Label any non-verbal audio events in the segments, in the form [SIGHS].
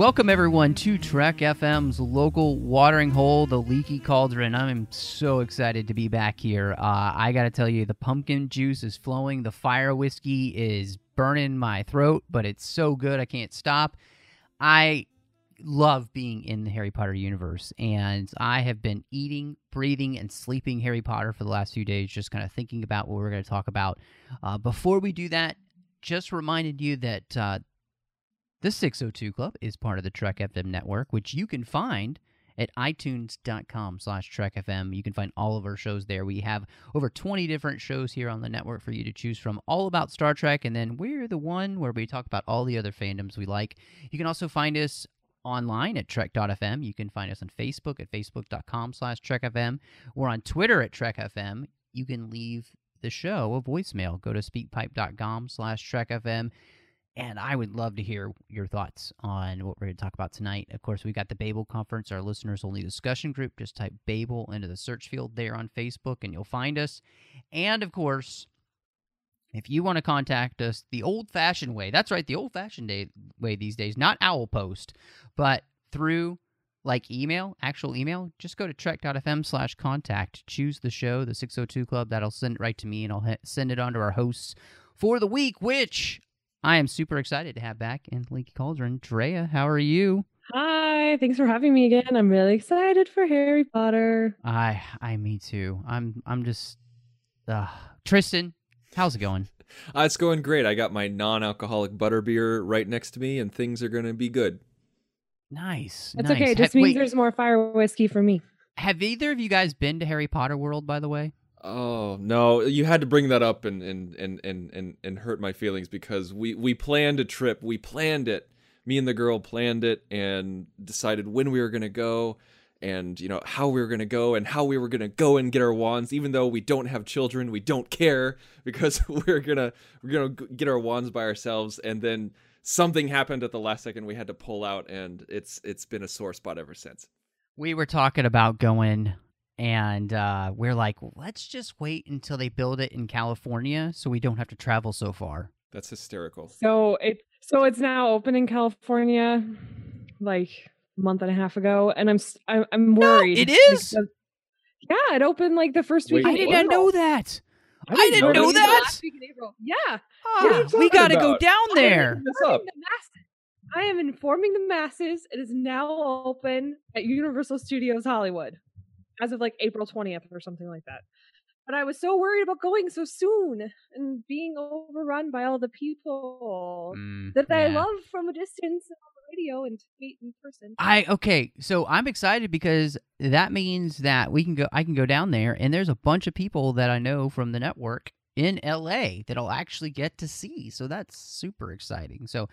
Welcome everyone to Trek FM's local watering hole, the Leaky Cauldron. I'm so excited to be back here. Uh, I got to tell you, the pumpkin juice is flowing. The fire whiskey is burning my throat, but it's so good I can't stop. I love being in the Harry Potter universe, and I have been eating, breathing, and sleeping Harry Potter for the last few days, just kind of thinking about what we're going to talk about. Uh, before we do that, just reminded you that uh, the 602 Club is part of the Trek FM network, which you can find at itunes.com slash trekfm. You can find all of our shows there. We have over 20 different shows here on the network for you to choose from, all about Star Trek, and then we're the one where we talk about all the other fandoms we like. You can also find us online at trek.fm. You can find us on Facebook at facebook.com slash trekfm. We're on Twitter at trekfm. You can leave the show a voicemail. Go to speakpipe.com slash trekfm. And I would love to hear your thoughts on what we're going to talk about tonight. Of course, we've got the Babel Conference, our listeners only discussion group. Just type Babel into the search field there on Facebook and you'll find us. And of course, if you want to contact us the old fashioned way, that's right, the old fashioned way these days, not Owl Post, but through like email, actual email, just go to trek.fm slash contact. Choose the show, the 602 Club. That'll send it right to me and I'll send it on to our hosts for the week, which I am super excited to have back in Leaky Cauldron. Drea, how are you? Hi, thanks for having me again. I'm really excited for Harry Potter. I I me too. I'm I'm just uh Tristan, how's it going? [LAUGHS] Uh, it's going great. I got my non-alcoholic butterbeer right next to me, and things are going to be good. Nice. That's nice. okay. It just Ha- means wait, there's more fire whiskey for me. have either of you guys been to Harry Potter World, by the way? Oh no, you had to bring that up and and and and and, and hurt my feelings because we we planned a trip. We planned it. Me and the girl planned it and decided when we were going to go and you know how we were going to go and how we were going to go and get our wands even though we don't have children we don't care [LAUGHS] because [LAUGHS] we're going to we're going to get our wands by ourselves and then something happened at the last second we had to pull out and it's it's been a sore spot ever since We were talking about going and uh, we're like, let's just wait until they build it in California so we don't have to travel so far. that's hysterical So it so it's now open in California, like a month and a half ago, and I'm s- I'm, I'm worried. it is? because- yeah, it opened like the first Wait, week. I did not April. know that. I didn't didn't know know that. last week. Yeah, Ah, What are you we got to go down there. This up. I am informing the masses. It is now open at Universal Studios Hollywood as of like April 20th or something like that. But I was so worried about going so soon and being overrun by all the people Mm, that I love from a distance and on the radio and to meet in person. I okay, so I'm excited because that means that we can go. I can go down there, and there's a bunch of people that I know from the network in LA that I'll actually get to see. So that's super exciting. So,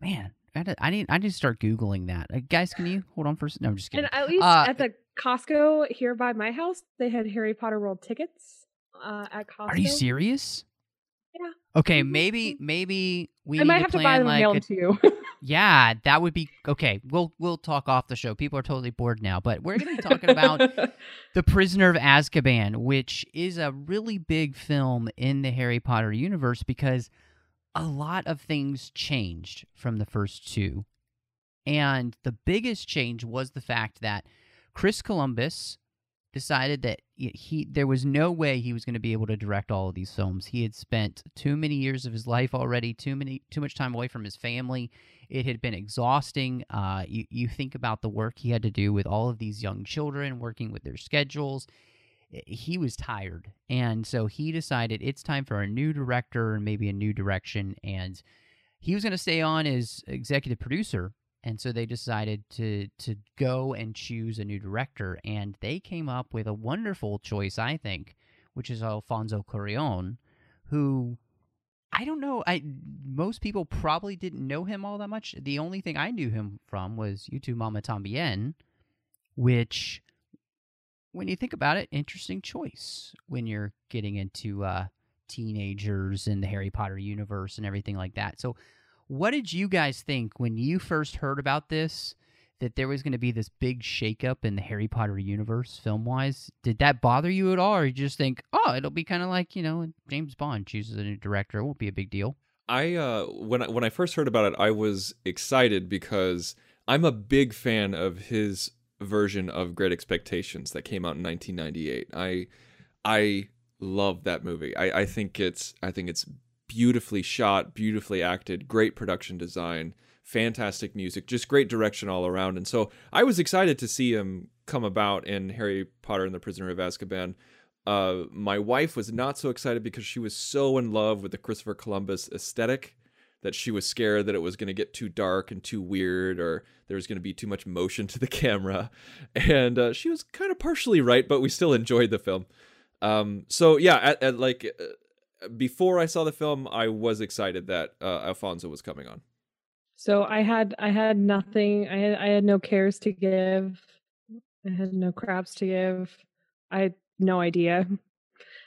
man, I need I need to start googling that. Uh, guys, can you [SIGHS] hold on for a second? No, I'm just kidding. And at least Uh, at the Costco here by my house, they had Harry Potter World tickets uh, at Costco. Are you serious? Yeah. Okay, Mhm. maybe maybe we I need might have to plan buy them like mail a- to you. [LAUGHS] yeah, that would be okay. We'll we'll talk off the show. People are totally bored now, but we're going to be talking about [LAUGHS] The Prisoner of Azkaban, which is a really big film in the Harry Potter universe because a lot of things changed from the first two. And the biggest change was the fact that Chris Columbus decided that he, he there was no way he was going to be able to direct all of these films. He had spent too many years of his life already, too many too much time away from his family. It had been exhausting. Uh, you you think about the work he had to do with all of these young children, working with their schedules. He was tired, and so he decided it's time for a new director and maybe a new direction. And he was going to stay on as executive producer, and so they decided to to go and choose a new director. And they came up with a wonderful choice, I think, which is Alfonso Cuarón, who I don't know. I most people probably didn't know him all that much. The only thing I knew him from was Y Tu Mamá También, which, when you think about it, interesting choice when you're getting into uh, teenagers and the Harry Potter universe and everything like that. So, what did you guys think when you first heard about this? That there was going to be this big shakeup in the Harry Potter universe, film wise. Did that bother you at all, or you just think, oh, it'll be kind of like you know, James Bond chooses a new director, it won't be a big deal? I uh, when I, when I first heard about it, I was excited because I'm a big fan of his version of Great Expectations that came out in 1998. I I love that movie. I, I think it's I think it's beautifully shot, beautifully acted, great production design, fantastic music, just great direction all around. And so I was excited to see him come about in Harry Potter and the Prisoner of Azkaban. Uh, my wife was not so excited because she was so in love with the Christopher Columbus aesthetic that she was scared that it was going to get too dark and too weird or there was going to be too much motion to the [LAUGHS] camera. And uh, she was kind of partially right, but we still enjoyed the film. Um, so yeah, at, at like uh, before I saw the film, I was excited that uh, Alfonso was coming on. So I had I had nothing. I had I had no cares to give. I had no craps to give. I had no idea.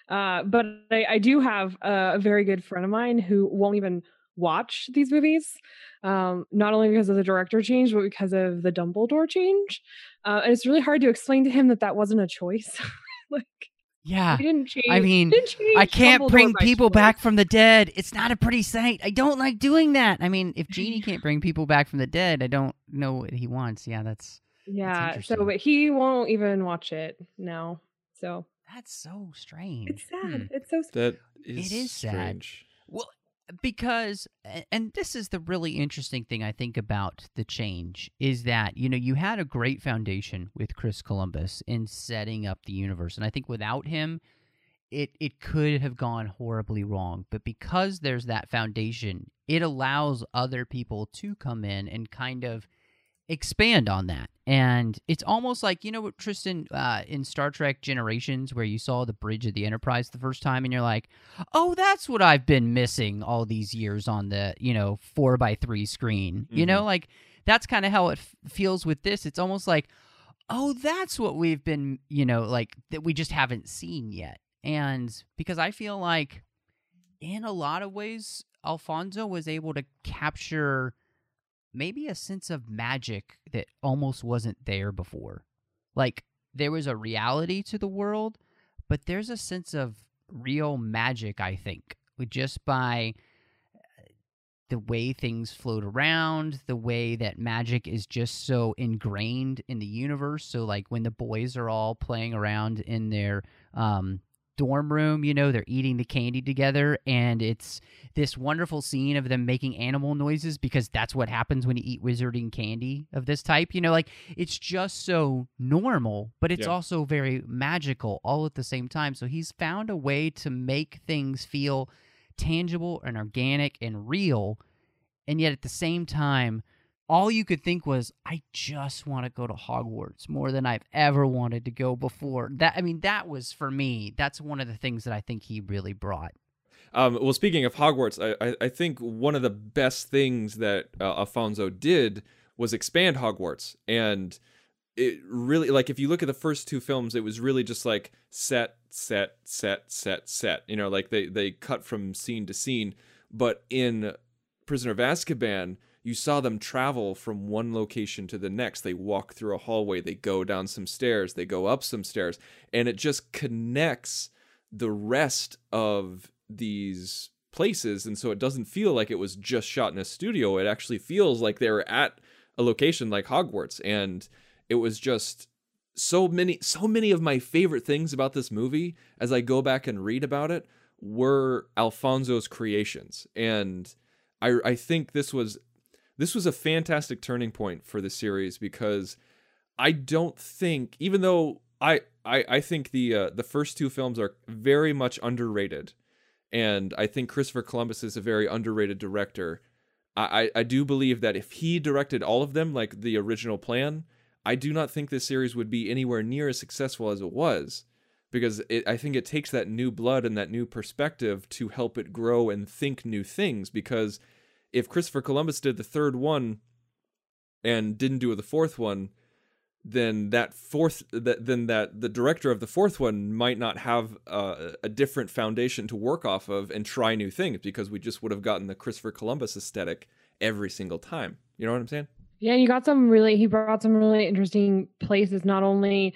Uh, but I, I do have a, a very good friend of mine who won't even watch these movies, um, not only because of the director change, but because of the Dumbledore change. Uh, and it's really hard to explain to him that that wasn't a choice. [LAUGHS] like, Yeah. he didn't change. I mean, didn't change I can't Dumbledore bring people choice. back from the dead. It's not a pretty sight. I don't like doing that. I mean, if Genie can't bring people back from the dead, I don't know what he wants. Yeah, that's Yeah. So, but he won't even watch it now. So that's so strange. it's sad. Hmm. It's so strange. That is, is sad. strange. Well, because and this is the really interesting thing I think about the change is that you know you had a great foundation with Chris Columbus in setting up the universe and I think without him it it could have gone horribly wrong but because there's that foundation it allows other people to come in and kind of expand on that. And it's almost like you know what tristan uh, in star trek generations where you saw the bridge of the enterprise the first time and you're like oh that's what i've been missing all these years on the you know four by three screen. You know like that's kind of how it f- feels with this. It's almost like oh that's what we've been you know like that we just haven't seen yet. And because i feel like in a lot of ways alfonso was able to capture maybe a sense of magic that almost wasn't there before like there was a reality to the world but there's a sense of real magic i think just by uh, the way things float around, the way that magic is just so ingrained in the universe. So, like when the boys are all playing around in their um, dorm room, you know, they're eating the candy together, and it's this wonderful scene of them making animal noises because that's what happens when you eat wizarding candy of this type. You know, like it's just so normal, but it's Yeah. also very magical all at the same time. So, he's found a way to make things feel tangible and organic and real and yet at the same time all you could think was i just want to go to hogwarts more than i've ever wanted to go before that i mean that was for me that's one of the things that i think he really brought Um, well, speaking of Hogwarts, I, I, I think one of the best things that uh, Alfonso did was expand Hogwarts. And it really, like, if you look at the first two films, it was really just like set, set, set, set, set. You know, like they, they cut from scene to scene. But in Prisoner of Azkaban, you saw them travel from one location to the next. They walk through a hallway, they go down some stairs, they go up some stairs, and it just connects the rest of these places and so it doesn't feel like it was just shot in a studio it actually feels like they were at a location like Hogwarts and it was just so many so many of my favorite things about this movie as I go back and read about it were Alfonso's creations and I I think this was this was a fantastic turning point for the series because I don't think even though I I, I think the uh, the first two films are very much underrated and I think Christopher Columbus is a very underrated director. I, I do believe that if he directed all of them like the original plan, I do not think this series would be anywhere near as successful as it was. because it, I think it takes that new blood and that new perspective to help it grow and think new things. Because if Christopher Columbus did the third one and didn't do the fourth one, then that fourth that then that the director of the fourth one might not have a different foundation to work off of and try new things because we just would have gotten the Christopher Columbus aesthetic every single time. You know what I'm saying? Yeah, you got some really he brought some really interesting places not only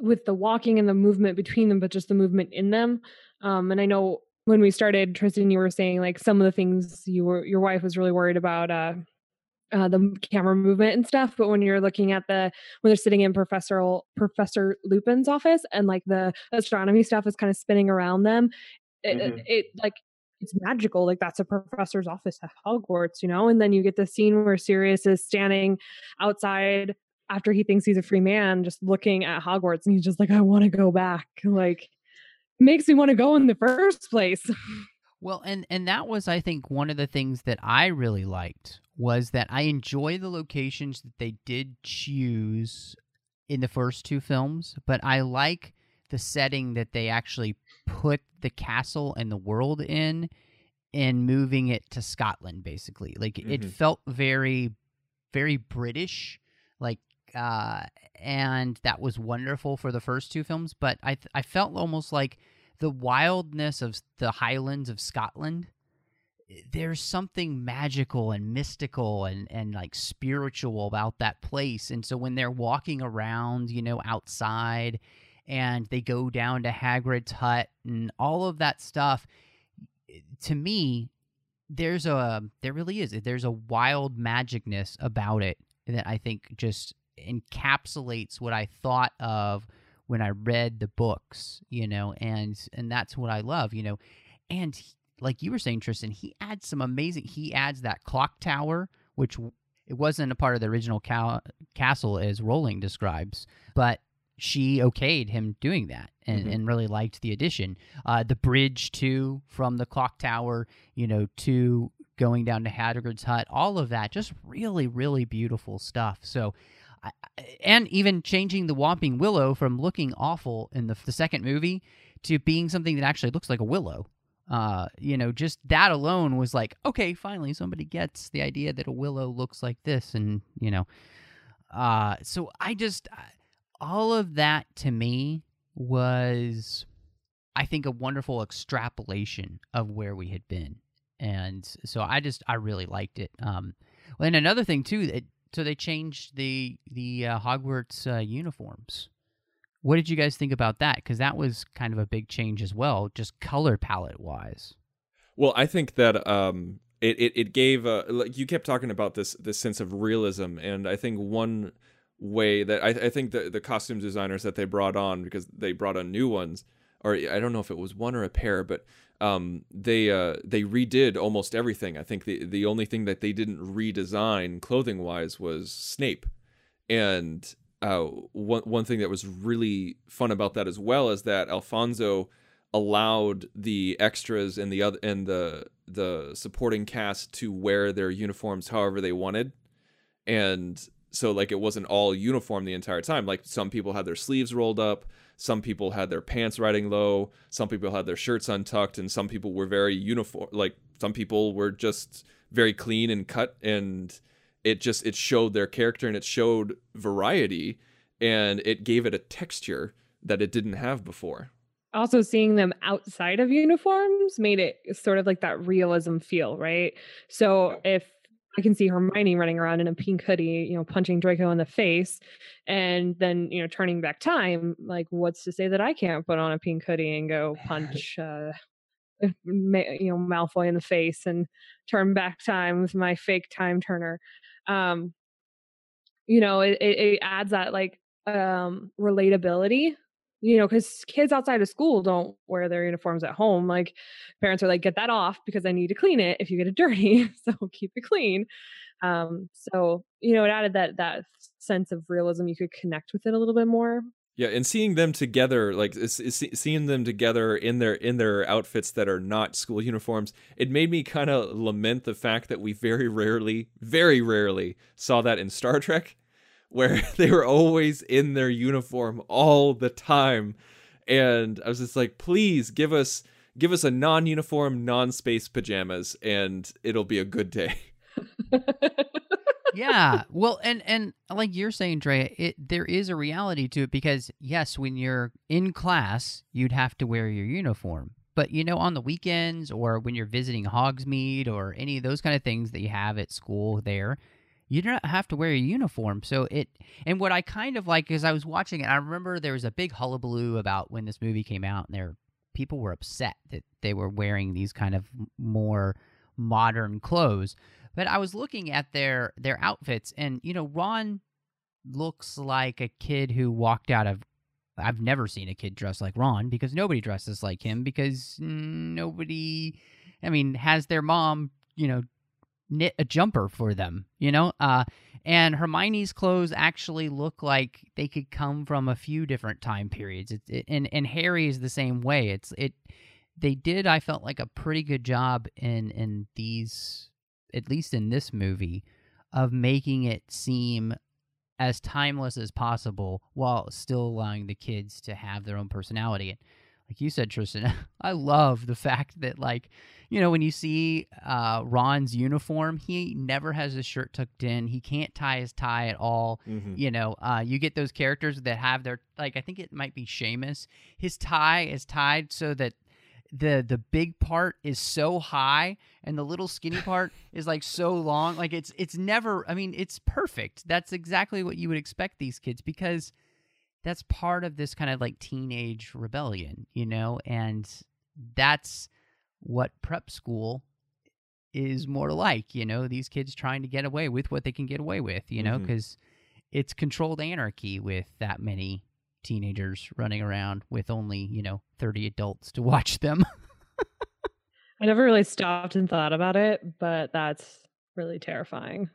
with the walking and the movement between them but just the movement in them. Um and I know when we started Tristan you were saying like some of the things you were your wife was really worried about uh uh, the camera movement and stuff. But when you're looking at the when they're sitting in Professor Professor Lupin's office and like the astronomy stuff is kind of spinning around them, it, mm-hmm. it, it like it's magical. Like that's a professor's office at Hogwarts, you know. And then you get the scene where Sirius is standing outside after he thinks he's a free man, just looking at Hogwarts, and he's just like, "I want to go back." Like makes me want to go in the first place. [LAUGHS] Well, and and that was I think one of the things that I really liked was that I enjoy the locations that they did choose in the first two films, but I like the setting that they actually put the castle and the world in and moving it to Scotland basically. Like mm-hmm. it felt very very British like uh and that was wonderful for the first two films, but I th- I felt almost like the wildness of the highlands of Scotland there's something magical and mystical and and like spiritual about that place. And so when they're walking around you know outside and they go down to Hagrid's hut and all of that stuff to me there's a there really is. There's a wild magicness about it that I think just encapsulates what I thought of when I read the books, you know, and and that's what I love, you know. And like you were saying, Tristan, he adds some amazing. He adds that clock tower, which it wasn't a part of the original ca- castle, as Rowling describes, but she okayed him doing that and, mm-hmm. and really liked the addition. Uh, the bridge too, from the clock tower, you know, to going down to Hagrid's hut, all of that, just really, really beautiful stuff. So and even changing the Whomping Willow from looking awful in the, the second movie to being something that actually looks like a willow. Uh, you know, just that alone was like, okay, finally somebody gets the idea that a willow looks like this, and you know, uh, so I just all of that to me was, I think, a wonderful extrapolation of where we had been, and so I just I really liked it. Um, and another thing too that so they changed the the uh, Hogwarts uh, uniforms. What did you guys think about that? Because that was kind of a big change as well, just color palette wise. Well, I think that um, it, it it gave a, like you kept talking about this this sense of realism, and I think one way that I, I think the the costume designers that they brought on because they brought on new ones, or I don't know if it was one or a pair, but um, they uh, they redid almost everything. I think the the only thing that they didn't redesign clothing wise was Snape, and uh, one one thing that was really fun about that as well is that Alfonso allowed the extras and the other and the the supporting cast to wear their uniforms however they wanted, and so like it wasn't all uniform the entire time. Like some people had their sleeves rolled up some people had their pants riding low, some people had their shirts untucked, and some people were very uniform. Like some people were just very clean and cut, and it just it showed their character and it showed variety, and it gave it a texture that it didn't have before. Also, seeing them outside of uniforms made it sort of like that realism feel, right? So if I can see Hermione running around in a pink hoodie, you know, punching Draco in the face, and then you know turning back time. Like, what's to say that I can't put on a pink hoodie and go [LAUGHS] punch, uh, [LAUGHS] you know, Malfoy in the face and turn back time with my fake time turner? Um, you know, it, it adds that like um relatability you know, because kids outside of school don't wear their uniforms at home. Like parents are like, get that off because I need to clean it if you get it dirty. [LAUGHS] so keep it clean. Um, so you know, it added that that sense of realism. You could connect with it a little bit more. Yeah, and seeing them together, like seeing them together in their in their outfits that are not school uniforms, it made me kind of lament the fact that we very rarely, very rarely saw that in Star Trek where [LAUGHS] they were always in their uniform all the time. And I was just like, please give us give us a non-uniform, non-space pajamas, and it'll be a good day. [LAUGHS] yeah. Well and and like you're saying Dre, it there is a reality to it because yes when you're in class you'd have to wear your uniform. But you know on the weekends or when you're visiting hogsmeade or any of those kind of things that you have at school there you don't have to wear a uniform so it and what i kind of like is i was watching it i remember there was a big hullabaloo about when this movie came out and there people were upset that they were wearing these kind of more modern clothes but I was looking at their their outfits, and you know, Ron looks like a kid who walked out of. I've never seen a kid dressed like Ron because nobody dresses like him because nobody, I mean, has their mom, you know, knit a jumper for them, you know? Uh, and Hermione's clothes actually look like they could come from a few different time periods. It, it, and and Harry is the same way. It's it they did I felt like a pretty good job in in these at least in this movie, of making it seem as timeless as possible while still allowing the kids to have their own personality. Like you said, Tristan, [LAUGHS] I love the fact that like, you know, when you see uh, Ron's uniform, he never has his shirt tucked in. He can't tie his tie at all. Mhm. You know, uh, you get those characters that have their like. I think it might be Seamus. His tie is tied so that the the big part is so high and the little skinny part [LAUGHS] is like so long like it's it's never i mean it's perfect that's exactly what you would expect these kids because that's part of this kind of like teenage rebellion you know? And that's what prep school is more like you know? These kids trying to get away with what they can get away with you know? Because it's controlled anarchy with that many teenagers running around with only you know 30 adults to [LAUGHS] watch them. I never really stopped and thought about it, but that's really terrifying.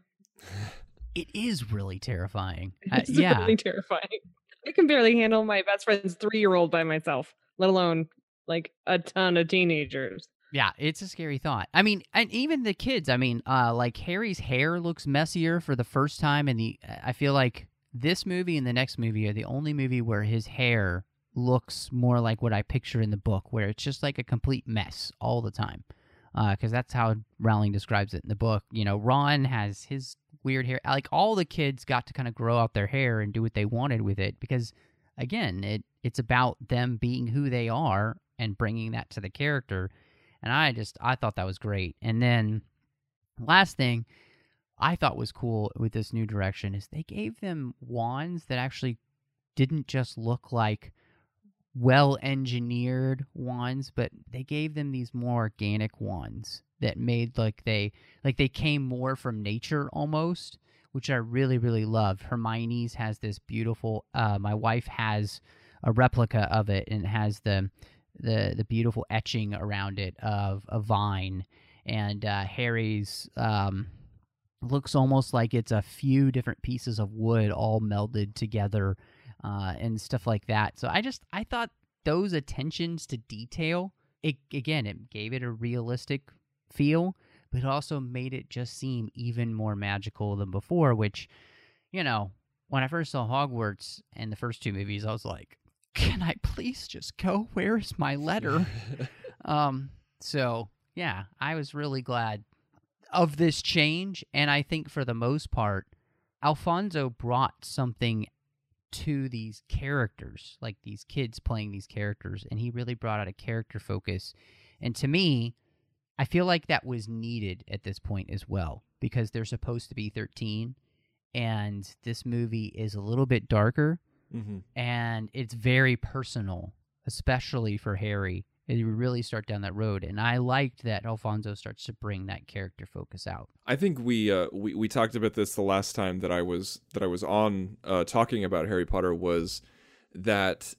it is really terrifying. [LAUGHS] Uh, It's yeah. really terrifying. I can barely handle my best friend's three year old by myself, let alone like a ton of teenagers. Yeah, it's a scary thought. I mean, and even the kids. I mean, uh, like Harry's hair looks messier for the first time, and the I feel like this movie and the next movie are the only movie where his hair looks more like what I picture in the book, where it's just like a complete mess all the time. Because that's how Rowling describes it in the book. You know, Ron has his weird hair. Like all the kids got to kind of grow out their hair and do what they wanted with it, because again, it it's about them being who they are and bringing that to the character and I just I thought that was great. And then last thing I thought was cool with this new direction is they gave them wands that actually didn't just look like well engineered wands, but they gave them these more organic wands that made like they like they came more from nature almost, which I really really love. Hermione's has this beautiful uh my wife has a replica of it and it has the the the beautiful etching around it of a vine and uh, Harry's um, looks almost like it's a few different pieces of wood all melded together uh, and stuff like that. So I just I thought those attentions to detail it again it gave it a realistic feel, but also made it just seem even more magical than before. Which you know when I first saw Hogwarts in the first two movies, I was like, can I please just go? Where's my letter? [LAUGHS] um, so yeah, I was really glad of this change, and I think for the most part, Alfonso brought something to these characters, like these kids playing these characters, and he really brought out a character focus. And to me, I feel like that was needed at this point as well, because they're supposed to be 13, and this movie is a little bit darker hmm and it's very personal, especially for Harry. And you really start down that road, and I liked that Alfonso starts to bring that character focus out. I think we uh, we we talked about this the last time that I was that I was on uh, talking about Harry Potter was that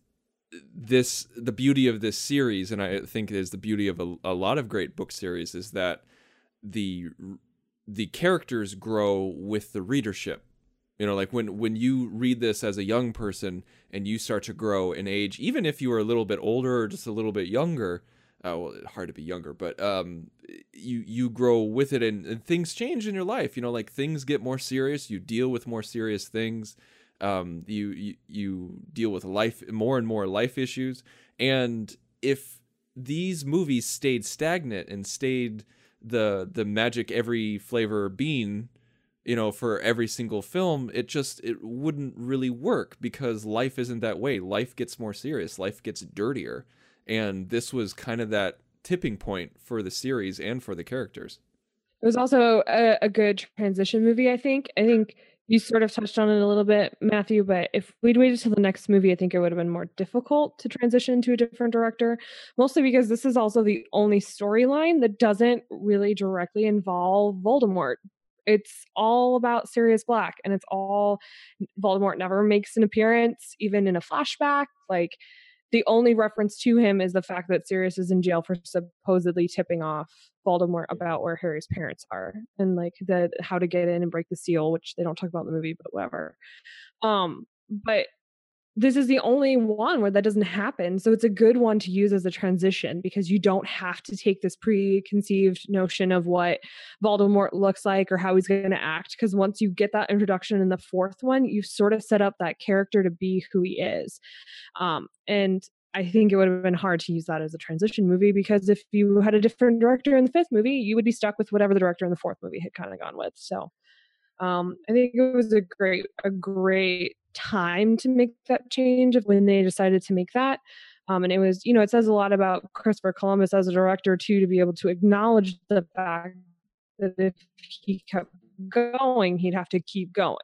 this the beauty of this series, and I think is the beauty of a, a lot of great book series, is that the the characters grow with the readership. You know, like when when you read this as a young person and you start to grow in age, even if you are a little bit older or just a little bit younger, uh, well, hard to be younger, but um, you you grow with it, and, and things change in your life. You know, like things get more serious. You deal with more serious things. Um, you, you you deal with life more and more life issues, and if these movies stayed stagnant and stayed the the magic every flavor bean you know for every single film it just it wouldn't really work because life isn't that way. Life gets more serious. Life gets dirtier. And this was kind of that tipping point for the series and for the characters. It was also a, a good transition movie, I think. I think you sort of touched on it a little bit, Matthew, but if we'd waited till the next movie, I think it would have been more difficult to transition to a different director, mostly because this is also the only storyline that doesn't really directly involve Voldemort. It's all about Sirius Black, and it's all Voldemort never makes an appearance, even in a flashback. Like, the only reference to him is the fact that Sirius is in jail for supposedly tipping off Voldemort about where Harry's parents are and like the how to get in and break the seal, which they don't talk about in the movie, but whatever. Um, but this is the only one where that doesn't happen. So it's a good one to use as a transition because you don't have to take this preconceived notion of what Voldemort looks like or how he's going to act. Because once you get that introduction in the fourth one, you sort of set up that character to be who he is. Um, and I think it would have been hard to use that as a transition movie because if you had a different director in the fifth movie, you would be stuck with whatever the director in the fourth movie had kind of gone with. So um, I think it was a great, a great time to make that change of when they decided to make that. Um, and it was, you know, it says a lot about Christopher Columbus as a director too, to be able to acknowledge the fact that if he kept going, he'd have to keep going.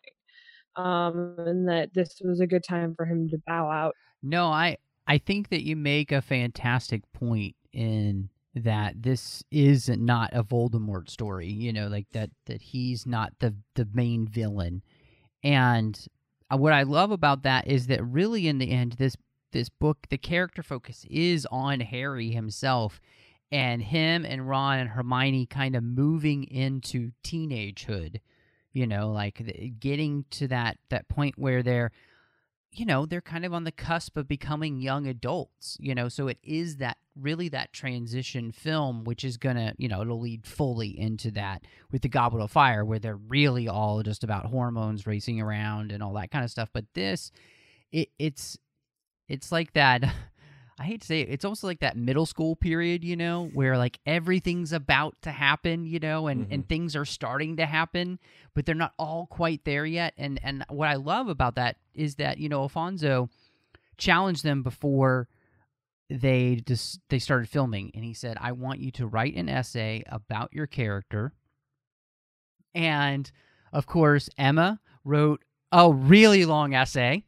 Um, and that this was a good time for him to bow out. No, I I think that you make a fantastic point in that this is not a Voldemort story, you know, like that that he's not the the main villain. And uh, what I love about that is that really in the end this this book the character focus is on Harry himself and him and Ron and Hermione kind of moving into teenagehood, you know, like getting to that that point where they're you know, they're kind of on the cusp of becoming young adults, you know, so it is that really that transition film, which is to, you know, it'll lead fully into that with the Goblet of Fire, where they're really all just about hormones racing around and all that kind of stuff. But this, it, it's, it's like that. [LAUGHS] I hate to say it, it's almost like that middle school period, you know, where like everything's about to happen, you know, and, Mhm. and things are starting to happen, but they're not all quite there yet. And and what I love about that is that, you know, Alfonso challenged them before they just they started filming and he said, I want you to write an essay about your character. And of course, Emma wrote a really long essay.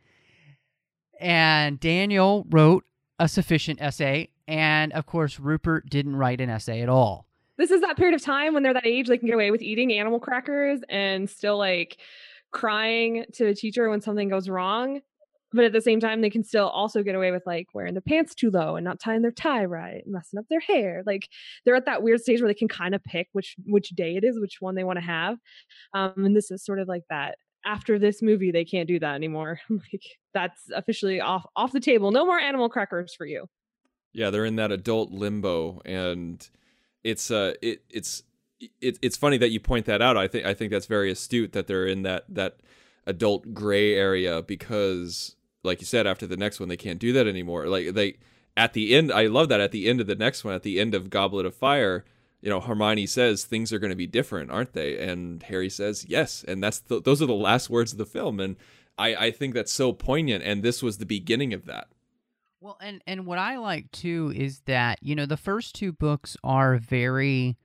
And Daniel wrote a sufficient essay. And of course, Rupert didn't write an essay at all. This is that period of time when they're that age they can get away with eating animal crackers and still like crying to a teacher when something goes wrong. But at the same time, they can still also get away with like wearing their pants too low and not tying their tie right, messing up their hair. Like they're at that weird stage where they can kind of pick which which day it is, which one they want to have. Um, and this is sort of like that. After this movie, they can't do that anymore. [LAUGHS] like that's officially off off the table. No more animal crackers for you. Yeah, they're in that adult limbo, and it's uh, it it's it, it's funny that you point that out. I think I think that's very astute that they're in that that adult gray area because, like you said, after the next one they can't do that anymore. Like they at the end, I love that at the end of the next one, at the end of Goblet of Fire, you know, Hermione says things are going to be different, aren't they? And Harry says yes, and that's the, those are the last words of the film, and I I think that's so poignant, and this was the beginning of that. Well, and and what I like too is that you know the first two books are very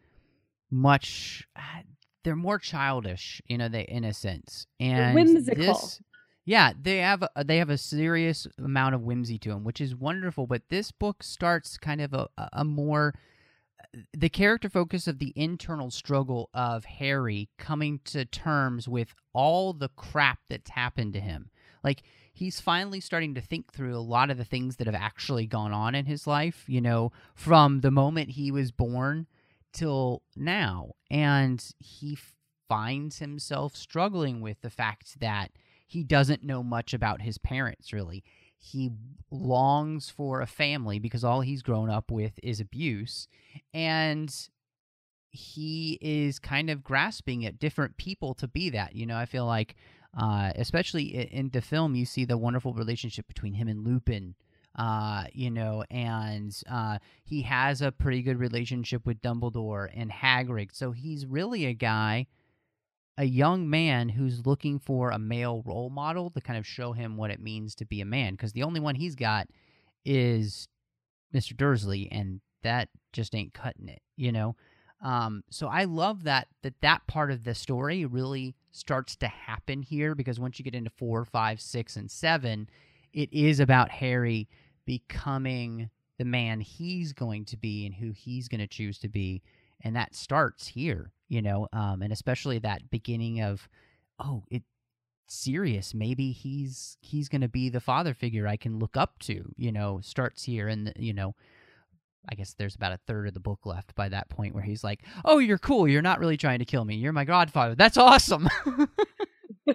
much ah, they're more childish, you know, they in a sense, and whimsical. this, yeah, they have a, they have a serious amount of whimsy to them, which is wonderful. But this book starts kind of a, a more the character focus of the internal struggle of Harry coming to terms with all the crap that's happened to him. Like he's finally starting to think through a lot of the things that have actually gone on in his life, you know, from the moment he was born till now. And he finds himself struggling with the fact that he doesn't know much about his parents, really. He longs for a family because all he's grown up with is abuse. And he is kind of grasping at different people to be that. You know, I feel like Uh, especially in, the film, you see the wonderful relationship between him and Lupin. Uh, you know, and uh, he has a pretty good relationship with Dumbledore and Hagrid. So he's really a guy, a young man who's looking for a male role model to kind of show him what it means to be a man. Because the only one he's got is Mr. Dursley, and that just ain't cutting it, you know. Um, so I love that that that part of the story really starts to happen here because once you get into four, five, six, and seven, it is about Harry becoming the man he's going to be and who he's going to choose to be, and that starts here, you know. Um, and especially that beginning of, oh, it Sirius maybe he's he's going to be the father figure i can look up to you know starts here and you know I guess there's about a third of the book left by that point where he's like, "Oh, you're cool. You're not really trying to kill me. You're my godfather. That's awesome." [LAUGHS]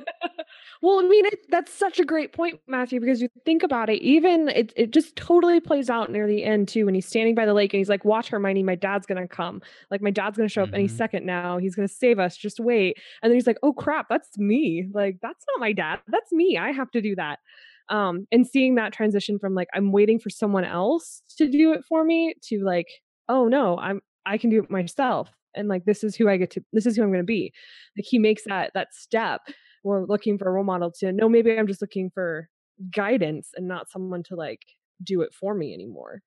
well, I mean, it, that's such a great point, Matthew, because you think about it, even it, it just totally plays out near the end too. When he's standing by the lake and he's like, "Watch, Hermione, my dad's gonna come. Like, my dad's gonna show up Mhm. any second now. He's gonna save us. Just wait." And then he's like, "Oh crap, that's me. Like, that's not my dad. That's me. I have to do that." Um, and seeing that transition from like I'm waiting for someone else to do it for me to like, oh no, I'm I can do it myself. And like this is who I get to this is who I'm gonna be. Like he makes that that step we're looking for a role model to no maybe i'm just looking for guidance and not someone to like do it for me anymore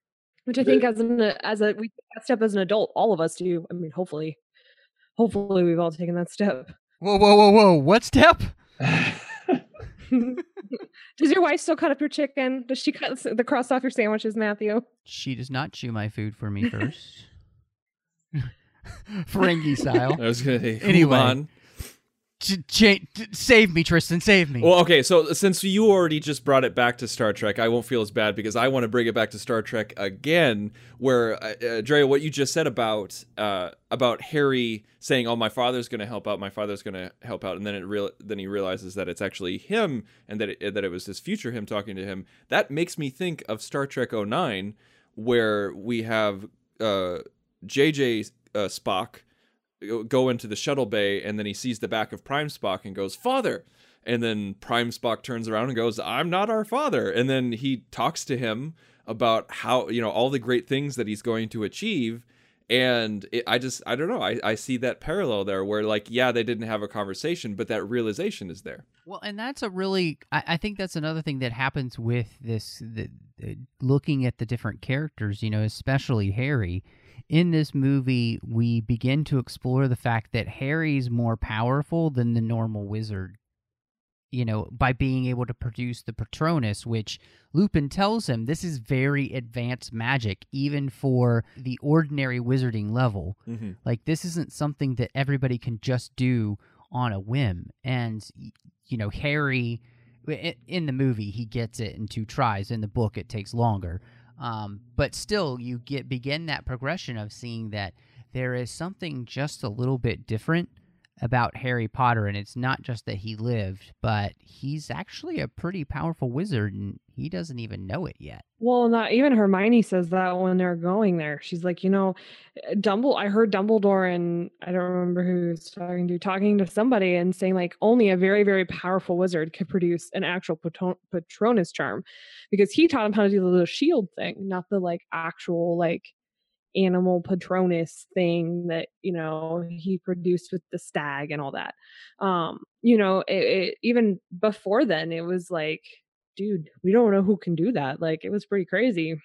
which i think as an uh, as a we take that step as an adult all of us do i mean hopefully hopefully we've all taken that step whoa, whoa, whoa, whoa! What step? [LAUGHS] does your wife still cut up your chicken does she cut the crust off your sandwiches matthew She does not chew my food for me [LAUGHS] first. [LAUGHS] Ferengi style. I was gonna say, Anyway. Ch- save me, Tristan. Save me. Well, okay, so since you already just brought it back to Star Trek, I won't feel as bad because I want to bring it back to Star Trek again, where uh, uh, what you just said about uh, about Harry saying, "Oh, my father's going to help out. My father's going to help out," and then it real then he realizes that it's actually him and that it, that it was his future him talking to him. That makes me think of Star Trek 09, where we have uh, JJ uh, Spock go into the shuttle bay and then he sees the back of Prime Spock and goes, "Father." And then Prime Spock turns around and goes, "I'm not our father." And then he talks to him about how, you know, all the great things that he's going to achieve and it, I just I don't know. I I see that parallel there where like yeah, they didn't have a conversation, but that realization is there. Well, and that's a really, I, I think that's another thing that happens with this, the, the, looking at the different characters, you know, especially Harry. In this movie, we begin to explore the fact that Harry's more powerful than the normal wizard, you know, by being able to produce the Patronus, which Lupin tells him this is very advanced magic, even for the ordinary wizarding level. Mm-hmm. Like this isn't something that everybody can just do on a whim. And you know, Harry in the movie he gets it in two tries. In the book, it takes longer. Um, but still, you get begin that progression of seeing that there is something just a little bit different about Harry Potter, and it's not just that he lived, but he's actually a pretty powerful wizard, and he doesn't even know it yet. Well, not even Hermione says that when they're going there. She's like, you know, Dumbledore. I heard Dumbledore and I don't remember who's talking to, talking to somebody and saying like only a very very powerful wizard could produce an actual patron- Patronus charm, because he taught him how to do the little shield thing, not the like actual like animal patronus thing that you know he produced with the stag and all that um you know it, it, even before then it was like dude we don't know who can do that like it was pretty crazy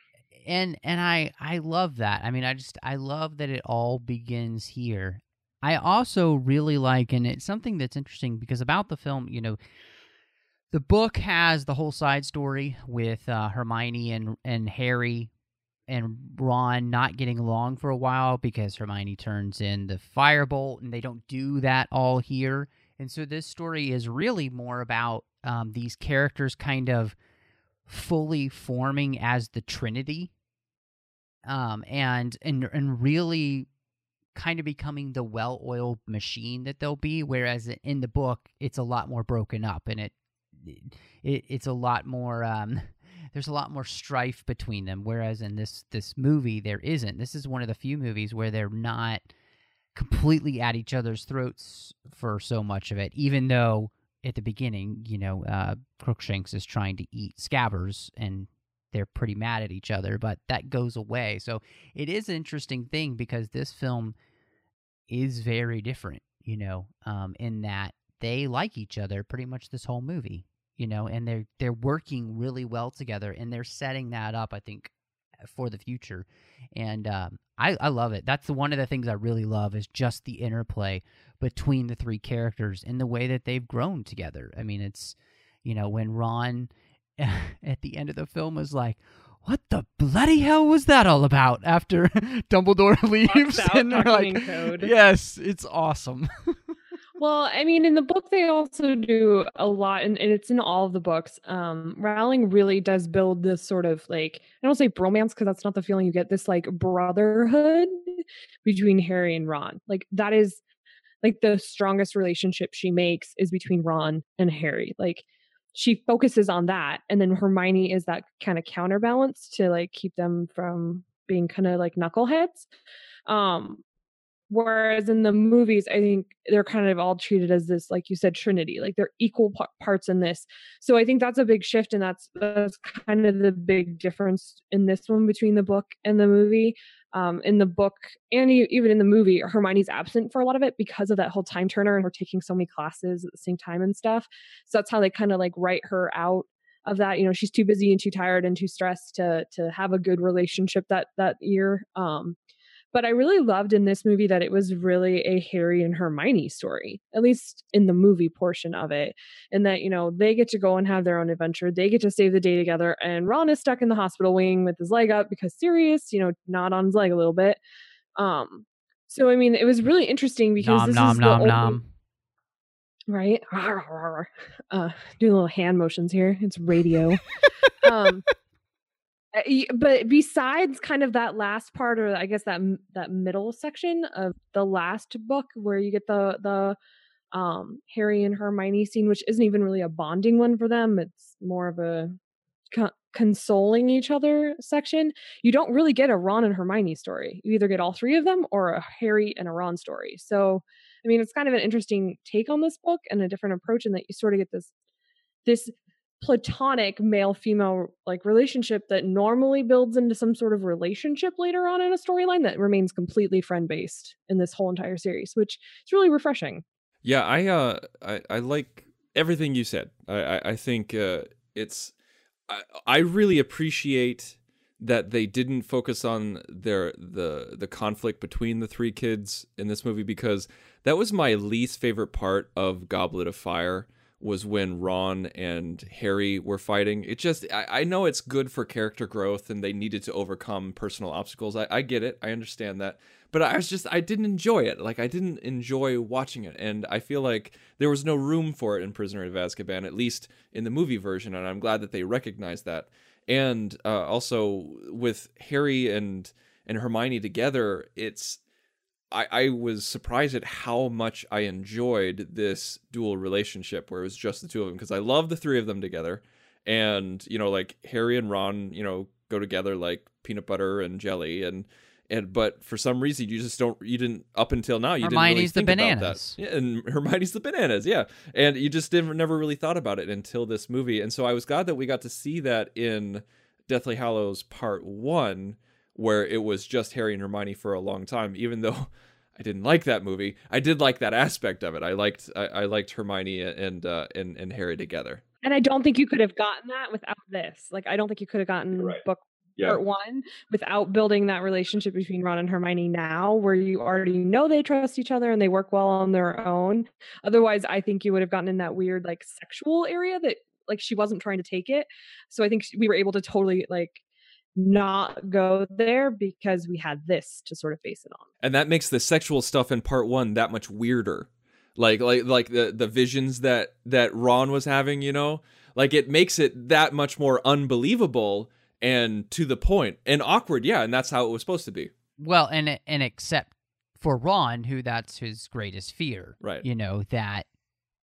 and and I I love that. I mean, I just I love that it all begins here. I also really like, and it's something that's interesting because about the film, you know, the book has the whole side story with uh, Hermione and and Harry and Ron not getting along for a while because Hermione turns in the firebolt, and they don't do that all here. And so this story is really more about um, these characters kind of fully forming as the Trinity, um, and and and really kind of becoming the well-oiled machine that they'll be. Whereas in the book, it's a lot more broken up, and it, it it's a lot more. Um, there's a lot more strife between them. Whereas in this this movie, there isn't. This is one of the few movies where they're not completely at each other's throats for so much of it, even though at the beginning, you know, uh, Crookshanks is trying to eat Scabbers, and they're pretty mad at each other, but that goes away. So it is an interesting thing because this film is very different, you know, um, in that they like each other pretty much this whole movie, you know, and they're they're working really well together, and they're setting that up, I think, for the future. And um, I I love it. That's the, one of the things I really love is just the interplay between the three characters and the way that they've grown together. I mean, it's you know when Ron [LAUGHS] at the end of the film was like. What the bloody hell was that all about? After [LAUGHS] Dumbledore [LAUGHS] leaves, and they're like, code. "Yes, it's awesome." Well, I mean, in the book, they also do a lot, and, it's in all of the books. Um, Rowling really does build this sort of like, I don't say bromance because that's not the feeling you get, this like brotherhood between Harry and Ron. Like, that is like the strongest relationship she makes is between Ron and Harry. Like, she focuses on that, and then Hermione is that kind of counterbalance to like keep them from being kind of like knuckleheads. Um, Whereas in the movies, I think they're kind of all treated as this, like you said, trinity. Like they're equal p- parts in this. So I think that's a big shift, and that's that's kind of the big difference in this one between the book and the movie. Um, in the book and even in the movie, Hermione's absent for a lot of it because of that whole time turner and her taking so many classes at the same time and stuff. So that's how they kind of like write her out of that. You know, she's too busy and too tired and too stressed to to have a good relationship that that year. Um, but I really loved in this movie that it was really a Harry and Hermione story, at least in the movie portion of it. And that, you know, they get to go and have their own adventure. They get to save the day together. And Ron is stuck in the hospital wing with his leg up because Sirius, you know, not on his leg a little bit. Um, so I mean, it was really interesting because nom this nom is the nom only- right? Uh, doing little hand motions here. It's radio. [LAUGHS] um, but besides kind of that last part, or I guess that that middle section of the last book, where you get the the um Harry and Hermione scene, which isn't even really a bonding one for them. It's more of a co- consoling each other section. You don't really get a Ron and Hermione story. You either get all three of them or a Harry and a Ron story. So, I mean, it's kind of an interesting take on this book and a different approach in that you sort of get this this platonic male female like relationship that normally builds into some sort of relationship later on in a storyline that remains completely friend based in this whole entire series which is really refreshing Yeah, I uh, I, I like everything you said. I I, I think uh, it's I, I really appreciate that they didn't focus on their the the conflict between the three kids in this movie because that was my least favorite part of Goblet of Fire was when Ron and Harry were fighting. It just I, I know it's good for character growth and they needed to overcome personal obstacles. I, I get it. I understand that. But I was just I didn't enjoy it. Like I didn't enjoy watching it. And I feel like there was no room for it in Prisoner of Azkaban, at least in the movie version, and I'm glad that they recognized that. And uh, also with Harry and and Hermione together, it's I, I was surprised at how much I enjoyed this dual relationship where it was just the two of them because I love the three of them together. And, you know, like Harry and Ron, you know, go together like peanut butter and jelly and and but for some reason you just don't you didn't up until now you Hermione's didn't really think bananas. about that. Yeah, and [LAUGHS] Hermione's the bananas, yeah. And you just didn't never really thought about it until this movie. And so I was glad that we got to see that in Deathly Hallows Part 1 where it was just Harry and Hermione for a long time even though [LAUGHS] I didn't like that movie. I did like that aspect of it. I liked I, I liked Hermione and uh and, and Harry together. and i don't think you could have gotten that without this like i don't think you could have gotten Right. book part one without building that relationship between ron and hermione now where you already know they trust each other and they work well on their own otherwise i think you would have gotten in that weird like sexual area that like she wasn't trying to take it so i think we were able to totally like not go there because we had this to sort of base it on and that makes the sexual stuff in part one that much weirder like like like the the visions that that ron was having you know like it makes it that much more unbelievable and to the point and awkward yeah and that's how it was supposed to be Well, and and except for Ron, who that's his greatest fear. Right. You know that.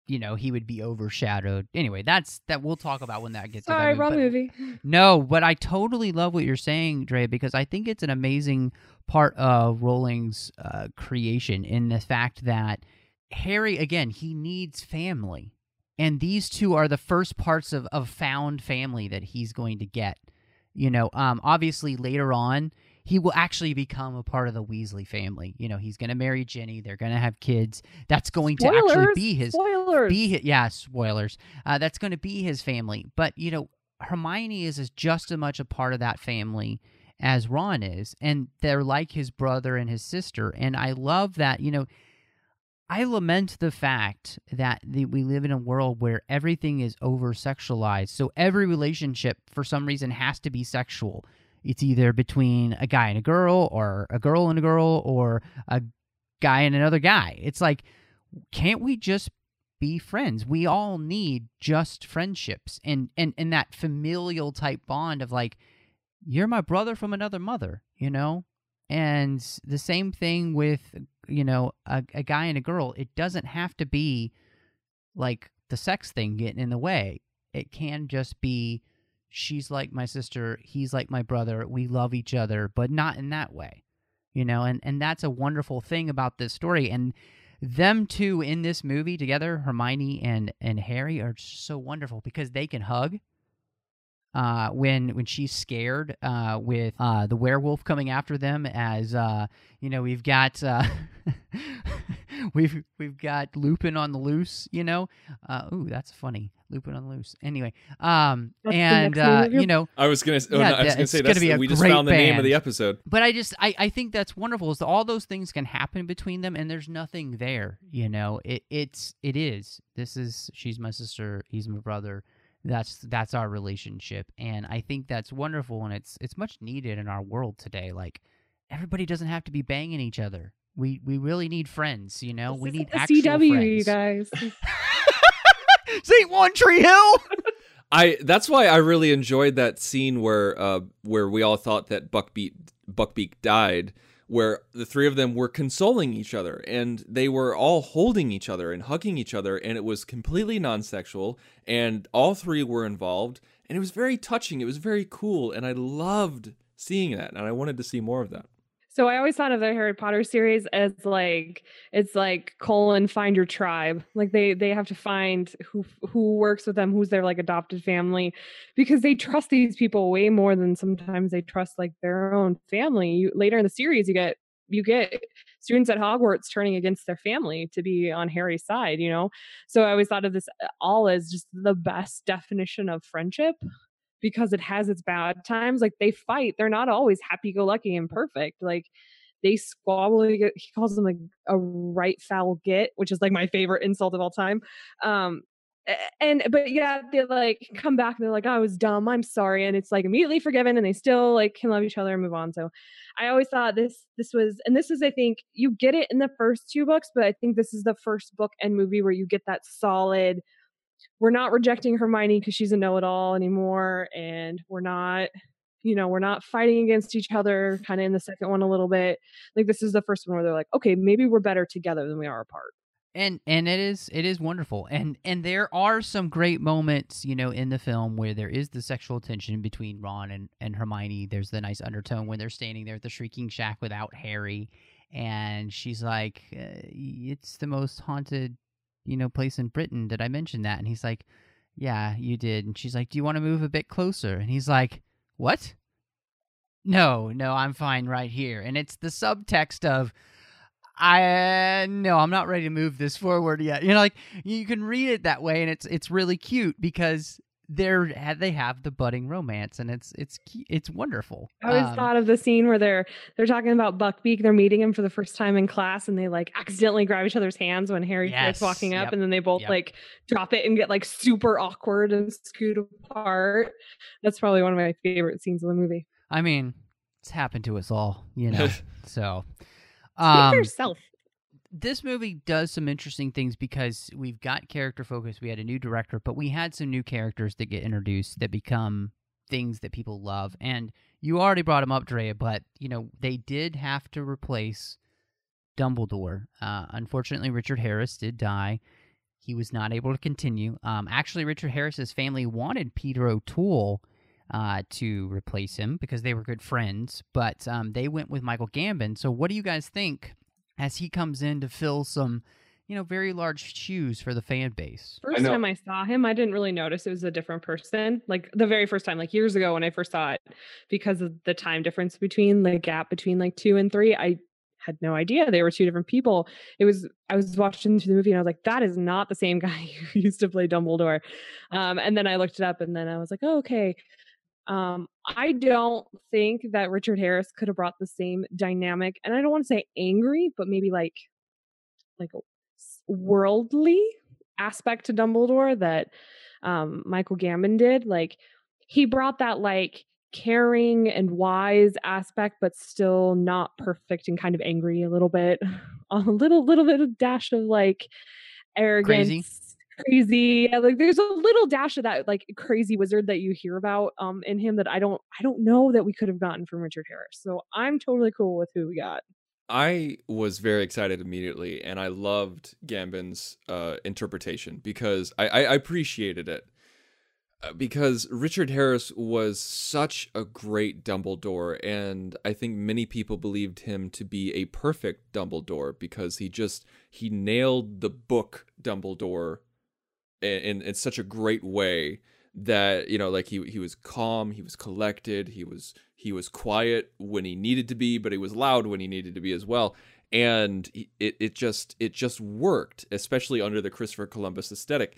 You know he would be overshadowed. Anyway, that's that we'll talk about when that gets. to that sorry wrong but- movie [LAUGHS] No, but I totally love what you're saying, Dre, because I think it's an amazing part of Rowling's uh, creation in the fact that Harry, again, he needs family. and these two are the first parts of of found family that he's going to get. You know, um, obviously later on he will actually become a part of the Weasley family. You know, he's going to marry Ginny. They're going to have kids. That's going to actually be his Spoilers. be hi- yeah spoilers uh, that's going to be his family but you know hermione is, is just as much a part of that family as ron is and they're like his brother and his sister and i love that you know i lament the fact that the, we live in a world where everything is over sexualized so every relationship for some reason has to be sexual it's either between a guy and a girl or a girl and a girl or a guy and another guy. It's like can't we just be friends? We all need just friendships and and and that familial type bond of like you're my brother from another mother you know? And the same thing with you know a, a guy and a girl. It doesn't have to be like the sex thing getting in the way. It can just be she's like my sister he's like my brother we love each other but not in that way you know and and that's a wonderful thing about this story and them two in this movie together hermione and and harry are so wonderful because they can hug uh, when when she's scared uh, with uh, the werewolf coming after them, as uh, you know, we've got uh, [LAUGHS] [LAUGHS] we've we've got Lupin on the loose. You know, uh, ooh, that's funny, Lupin on the loose. Anyway, um, That's and uh, you know, I was gonna. Oh, Yeah, no, I was gonna it's say gonna that's be a we just great found the name of the episode. but I just I, I think that's wonderful is that all those things can happen between them and there's nothing there you know it it's it is this is she's my sister he's my brother that's that's our relationship and I think that's wonderful and it's it's much needed in our world today like everybody doesn't have to be banging each other we we really need friends you know This we need actual CW, you friends guys. [LAUGHS] [LAUGHS] St. One Tree Hill [LAUGHS] I that's why I really enjoyed that scene where uh where we all thought that Buckbeak Buckbeak died where the three of them were consoling each other and they were all holding each other and hugging each other and it was completely non-sexual and all three were involved and it was very touching it was very cool and I loved seeing that and I wanted to see more of that. So I always thought of the Harry Potter series as like it's like colon find your tribe. Like they they have to find who who works with them, who's their like adopted family, because they trust these people way more than sometimes they trust like their own family. You, later in the series, you get you get students at Hogwarts turning against their family to be on Harry's side. You know, so I always thought of this uh, all as just the best definition of friendship because it has its bad times. Like they fight, they're not always happy go lucky and perfect. Like they squabble. He calls them like a right foul git, which is like my favorite insult of all time. Um, and but yeah, they like come back and they're like, "I was dumb. I'm sorry," and it's like immediately forgiven, and they still like can love each other and move on. So, I always thought this this was, and this is I think you get it in the first two books, but I think this is the first book and movie where you get that solid we're not rejecting Hermione because she's a know-it-all anymore, and we're not, you know, we're not fighting against each other. Kind of in the second one a little bit. Like this is the first one where they're like, okay, maybe we're better together than we are apart. and and it is it is wonderful and and there are some great moments you know in the film where there is the sexual tension between ron and and hermione there's the nice undertone when they're standing there at the shrieking shack without harry and she's like uh, it's the most haunted you know place in britain did i mention that? And he's like yeah you did. And she's like do you want to move a bit closer? And he's like what? No no i'm fine right here. And it's the subtext of I no, I'm not ready to move this forward yet. You know, like you can read it that way, and it's it's really cute because they're they have the budding romance, and it's it's it's wonderful. I always Um, thought of the scene where they're they're talking about Buckbeak. They're meeting him for the first time in class, and they like accidentally grab each other's hands when Harry Yes, starts walking up, yep, and then they both yep. like drop it and get like super awkward and scoot apart. That's probably one of my favorite scenes in the movie. I mean, it's happened to us all, you [LAUGHS] know. so, Speak um, for yourself. This movie does some interesting things because we've got character focus. We had a new director, but we had some new characters that get introduced that become things that people love. And you already brought them up, Drea, but you know they did have to replace Dumbledore. Uh, unfortunately, Richard Harris did die. He was not able to continue. Um, actually, Richard Harris's family wanted Peter O'Toole uh, to replace him because they were good friends, but um, they went with Michael Gambon. So, what do you guys think as he comes in to fill some you know, very large shoes for the fan base. First know. time I saw him, I didn't really notice it was a different person. Like the very first time, like years ago when I first saw it, because of the time difference between the gap between like two and three, I had no idea they were two different people. It was I was watching through the movie and I was like, that is not the same [LAUGHS] guy who used to play Dumbledore. Um, and then I looked it up and then I was like, oh, okay. Um, I don't think that Richard Harris could have brought the same dynamic, and I don't want to say angry, but maybe like like a worldly aspect to Dumbledore that um, Michael Gambon did. Like he brought that like caring and wise aspect, but still not perfect and kind of angry a little bit. [SIGHS] A little little bit of dash of like arrogance. Crazy. Yeah, like there's a little dash of that like crazy wizard that you hear about um in him that I don't I don't know that we could have gotten from Richard Harris. So I'm totally cool with who we got. I was very excited immediately, and I loved Gambon's uh, interpretation because I, I, I appreciated it. Uh, Because Richard Harris was such a great Dumbledore, and I think many people believed him to be a perfect Dumbledore because he just he nailed the book Dumbledore in, in, such a great way that you know like he he was calm he was collected he was he was quiet when he needed to be but he was loud when he needed to be as well. And it it just it just worked especially under the Christopher Columbus aesthetic.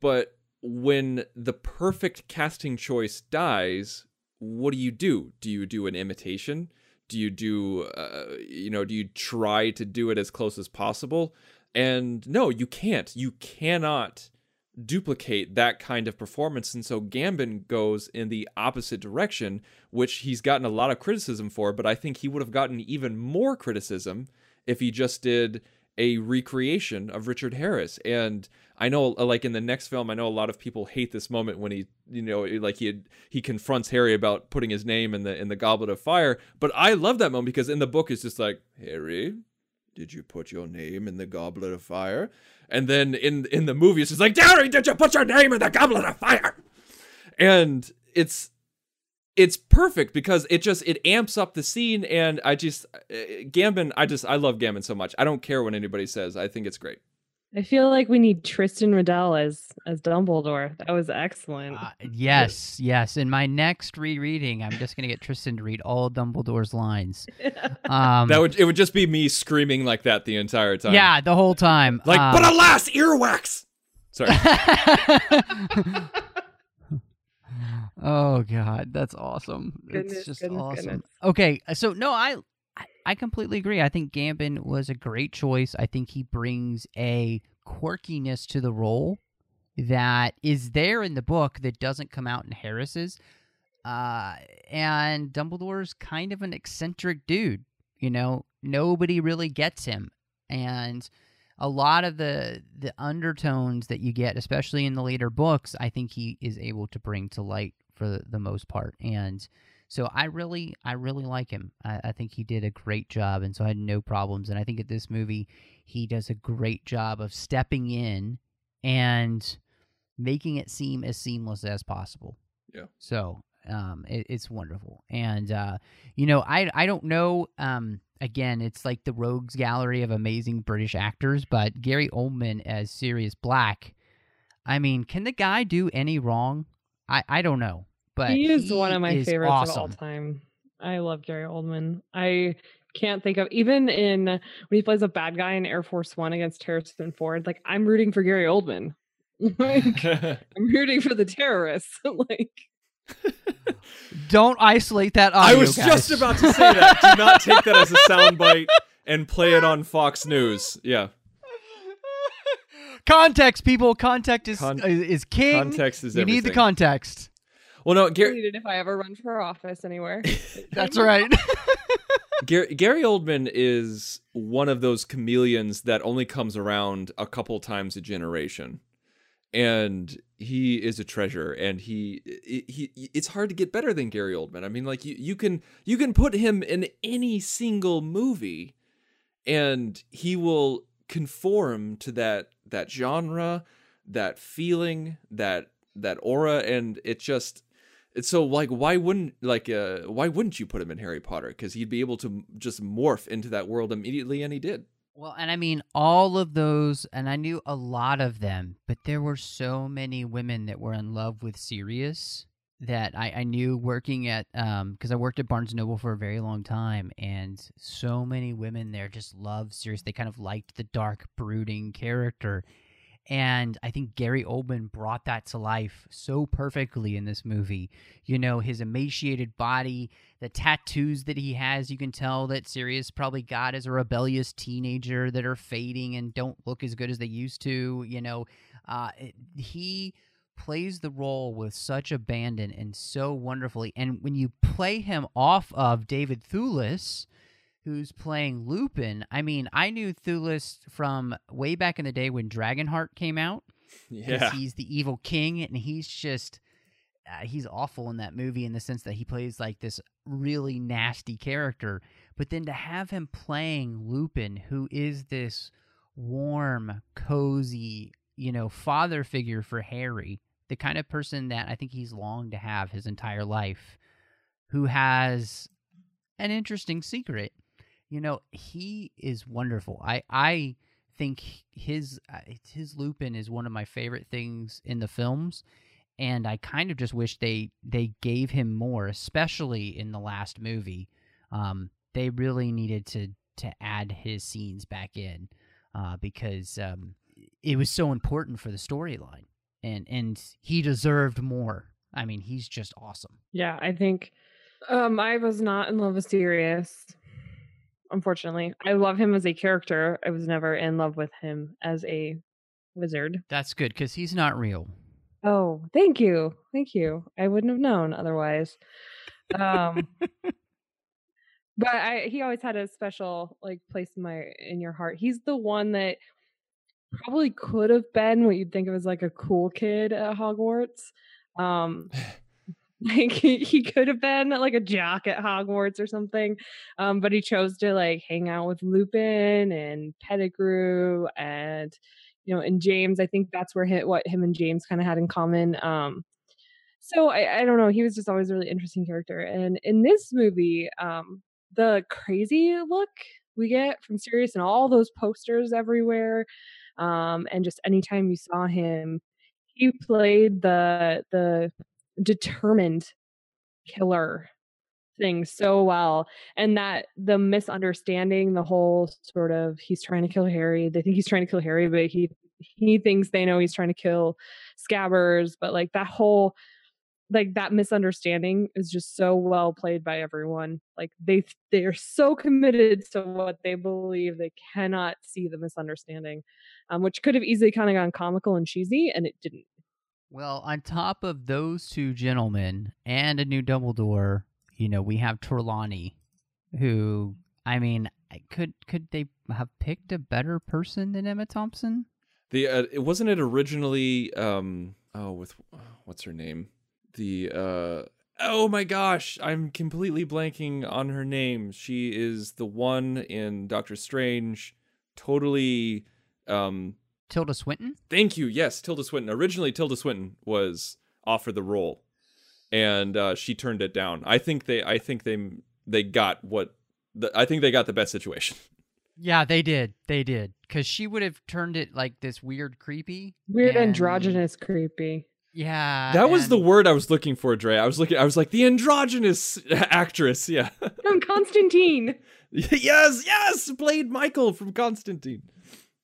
But when the perfect casting choice dies what do you do? Do you do an imitation? Do you do uh, you know do you try to do it as close as possible and no you can't you cannot duplicate that kind of performance. And so Gambon goes in the opposite direction, which he's gotten a lot of criticism for, but I think he would have gotten even more criticism if he just did a recreation of Richard Harris. And I know like in the next film, I know a lot of people hate this moment when he, you know, like he he confronts Harry about putting his name in the in the goblet of fire, but I love that moment because in the book it's just like, "Harry, did you put your name in the goblet of fire? And then in in the movie, it's like, Harry, did you put your name in the goblet of fire? And it's it's perfect because it just it amps up the scene, and I just uh, Gambon, I just I love Gambon so much. I don't care what anybody says. I think it's great. I feel like we need Tristan Riddell as as Dumbledore. That was excellent. Uh, yes, yes. In my next rereading, I'm just gonna get Tristan to read all Dumbledore's lines. [LAUGHS] Um, that would it would just be me screaming like that the entire time. yeah, the whole time. like Um, but alas, earwax. Sorry. [LAUGHS] [LAUGHS] oh god, that's awesome. Goodness, it's just goodness, awesome. goodness. Okay, uh, so no, I, I completely agree. I think Gambon was a great choice. I think he brings a quirkiness to the role that is there in the book that doesn't come out in Harris's. Uh, and Dumbledore's kind of an eccentric dude. You know, nobody really gets him, and a lot of the the undertones that you get, especially in the later books, I think he is able to bring to light for the, the most part. And so I really, I really like him. I, I think he did a great job, and so I had no problems. And I think at this movie, he does a great job of stepping in and making it seem as seamless as possible. Yeah. So um, it, it's wonderful, and uh, you know, I I don't know. Um, again, it's like the rogues gallery of amazing British actors, but Gary Oldman as Sirius Black. I mean, can the guy do any wrong? I I don't know, but he is one of my favorites awesome. of all time. I love Gary Oldman. I can't think of even in when he plays a bad guy in Air Force One against Harrison Ford. Like I'm rooting for Gary Oldman. [LAUGHS] like [LAUGHS] I'm rooting for the terrorists. [LAUGHS] like Don't isolate that I was guys. just about to say that. Do not take that as a soundbite and play it on Fox News. Yeah. context, people. Context is Con- is, is king. Context is you need the context. Well, no, Gary, need it if I ever run for office anywhere. [LAUGHS] That's right. [LAUGHS] Gary, Gary Oldman is one of those chameleons that only comes around a couple times a generation. And he is a treasure and he, he he it's hard to get better than Gary Oldman. I mean like you you can you can put him in any single movie and he will conform to that that genre, that feeling, that that aura and it just it's so like why wouldn't like uh why wouldn't you put him in Harry Potter cuz he'd be able to just morph into that world immediately and he did. Well, and I mean all of those, and I knew a lot of them, but there were so many women that were in love with Sirius that I, I knew working at um because I worked at Barnes Noble for a very long time, and so many women there just loved Sirius. They kind of liked the dark, brooding character, and I think Gary Oldman brought that to life so perfectly in this movie. You know, his emaciated body, the tattoos that he has, you can tell that Sirius probably got as a rebellious teenager that are fading and don't look as good as they used to. You know, uh, he plays the role with such abandon and so wonderfully. And when you play him off of David Thewlis, who's playing Lupin. I mean, I knew Thewlis from way back in the day when Dragonheart came out. Yeah. he's the evil king, and he's just uh, he's awful in that movie in the sense that he plays like this really nasty character. But then to have him playing Lupin, who is this warm, cozy, you know, father figure for Harry, the kind of person that I think he's longed to have his entire life, who has an interesting secret. You know, he is wonderful. I I think his uh, his Lupin is one of my favorite things in the films, and I kind of just wish they they gave him more, especially in the last movie. Um, they really needed to to add his scenes back in uh, because um, it was so important for the storyline, and and he deserved more. I mean, he's just awesome. Yeah, I think um I was not in love with Sirius. Unfortunately, I love him as a character. I was never in love with him as a wizard. That's good because he's not real. Oh, thank you. Thank you. I wouldn't have known otherwise. Um [LAUGHS] but I he always had a special like place in my in your heart. He's the one that probably could have been what you'd think of as like a cool kid at Hogwarts. Um [SIGHS] [LAUGHS] like he, he could have been like a jock at Hogwarts or something. Um but he chose to like hang out with Lupin and Pettigrew and you know, and James, I think that's where him, what him and James kind of had in common. Um, so I, I don't know, he was just always a really interesting character. And in this movie, um, the crazy look we get from Sirius and all those posters everywhere, um, and just anytime you saw him, he played the the determined killer thing so well and that the misunderstanding the whole sort of he's trying to kill harry they think he's trying to kill harry but he he thinks they know he's trying to kill scabbers but like that whole like that misunderstanding is just so well played by everyone like they they're so committed to what they believe they cannot see the misunderstanding um, which could have easily kind of gone comical and cheesy and it didn't Well, on top of those two gentlemen and a new Dumbledore, you know, we have Trelawney, who I mean, could could they have picked a better person than Emma Thompson? The uh, it wasn't it originally um oh with what's her name? The uh oh my gosh, I'm completely blanking on her name. She is the one in Doctor Strange totally um Tilda Swinton? thank you. Yes, Tilda Swinton. Originally Tilda Swinton was offered the role and uh she turned it down. I think they I think they they got what the, I think they got the best situation. Yeah, they did. They did. Because she would have turned it like this weird, creepy. weird and- androgynous creepy Yeah. That was the word I was looking for, Dre. I was looking. I was like the androgynous [LAUGHS] actress. Yeah. from constantine [LAUGHS] yes, yes. Played Michael from Constantine.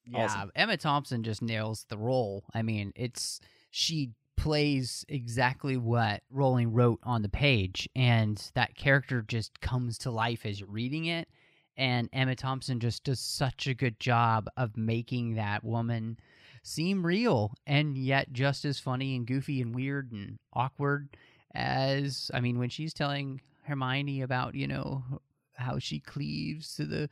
Yeah, Awesome. Emma Thompson just nails the role. I mean, it's she plays exactly what Rowling wrote on the page, and that character just comes to life as you're reading it. And Emma Thompson just does such a good job of making that woman seem real and yet just as funny and goofy and weird and awkward as I mean when she's telling Hermione about, you know, how she cleaves to the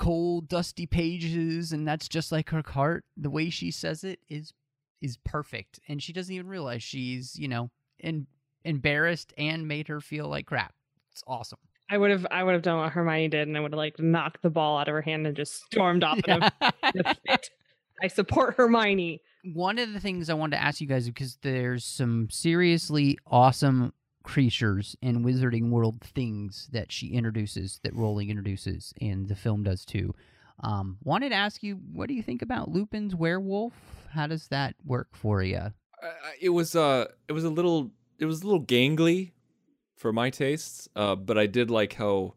cold dusty pages and that's just like her heart the way she says it is is perfect and she doesn't even realize she's you know in, embarrassed and made her feel like crap it's awesome I would have I would have done what Hermione did and I would have like knocked the ball out of her hand and just stormed off in a, in a fit. I support Hermione. one of the things I wanted to ask you guys because there's some seriously awesome creatures and Wizarding World things that she introduces, that Rowling introduces, and the film does too. Um, wanted to ask you, what do you think about Lupin's werewolf? How does that work for you? I- it was uh it was a little it was a little gangly for my tastes uh but i did like how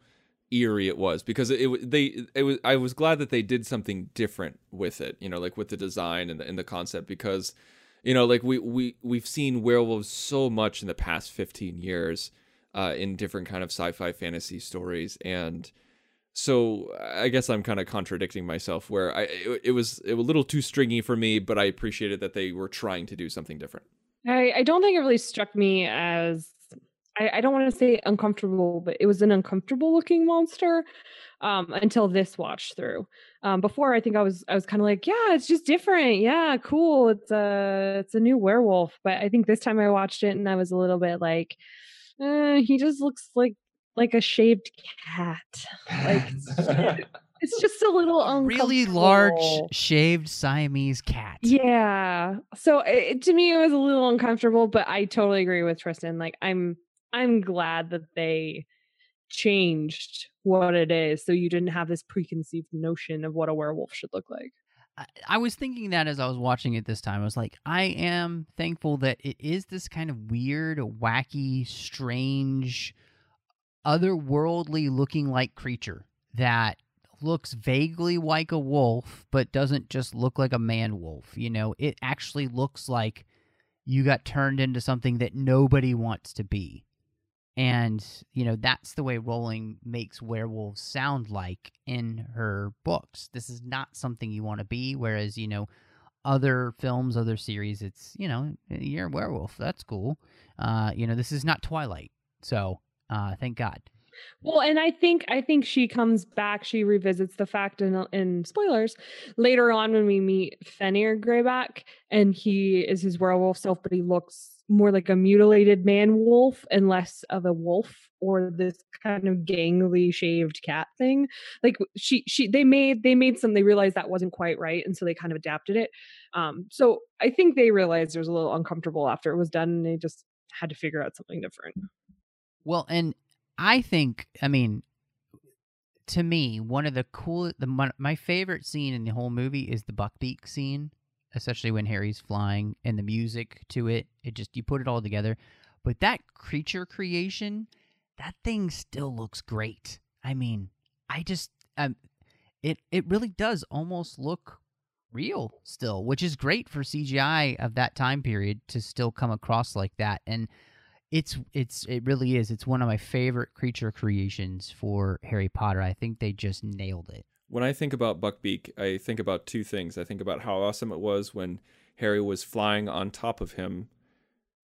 eerie it was because it, it they it was i was glad that they did something different with it you know like with the design and the, and the concept because you know like we we we've seen werewolves so much in the past 15 years uh in different kind of sci-fi fantasy stories and so I guess I'm kind of contradicting myself where I it, it was it was a little too stringy for me, but I appreciated that they were trying to do something different. I, I don't think it really struck me as I, I don't want to say uncomfortable, but it was an uncomfortable looking monster um, until this watch through. Um, before I think I was I was kind of like, yeah, it's just different. Yeah, cool. It's a it's a new werewolf. But I think this time I watched it and I was a little bit like, uh, he just looks like like a shaved cat. Like it's just [LAUGHS] a little A really large shaved Siamese cat. Yeah. So it, to me, it was a little uncomfortable, but I totally agree with Tristan. Like, I'm I'm glad that they changed what it is, so you didn't have this preconceived notion of what a werewolf should look like. I, was thinking that as I was watching it this time. I was like, I am thankful that it is this kind of weird, wacky, strange, otherworldly looking like creature that looks vaguely like a wolf, but doesn't just look like a man wolf. You know, it actually looks like you got turned into something that nobody wants to be. And, you know, that's the way Rowling makes werewolves sound like in her books. This is not something you want to be. Whereas, you know, other films, other series, it's, you know, you're a werewolf. That's cool. Uh, you know, this is not Twilight. So, uh, thank God. Well, and I think I think she comes back. She revisits the fact in in spoilers later on when we meet Fenrir Greyback, and he is his werewolf self, but he looks more like a mutilated man wolf and less of a wolf or this kind of gangly shaved cat thing. Like she she they made they made some they realized that wasn't quite right, and so they kind of adapted it. Um, so I think they realized it was a little uncomfortable after it was done, and they just had to figure out something different. Well, and I think, I mean, to me, one of the cool, the my, my favorite scene in the whole movie is the Buckbeak scene, especially when Harry's flying and the music to it. It just you put it all together. But that creature creation, that thing still looks great. I mean, I just, um, it it really does almost look real still, which is great for CGI of that time period to still come across like that. And it's it's it really is. It's one of my favorite creature creations for Harry Potter. I think they just nailed it. When I think about Buckbeak, I think about two things. I think about how awesome it was when Harry was flying on top of him,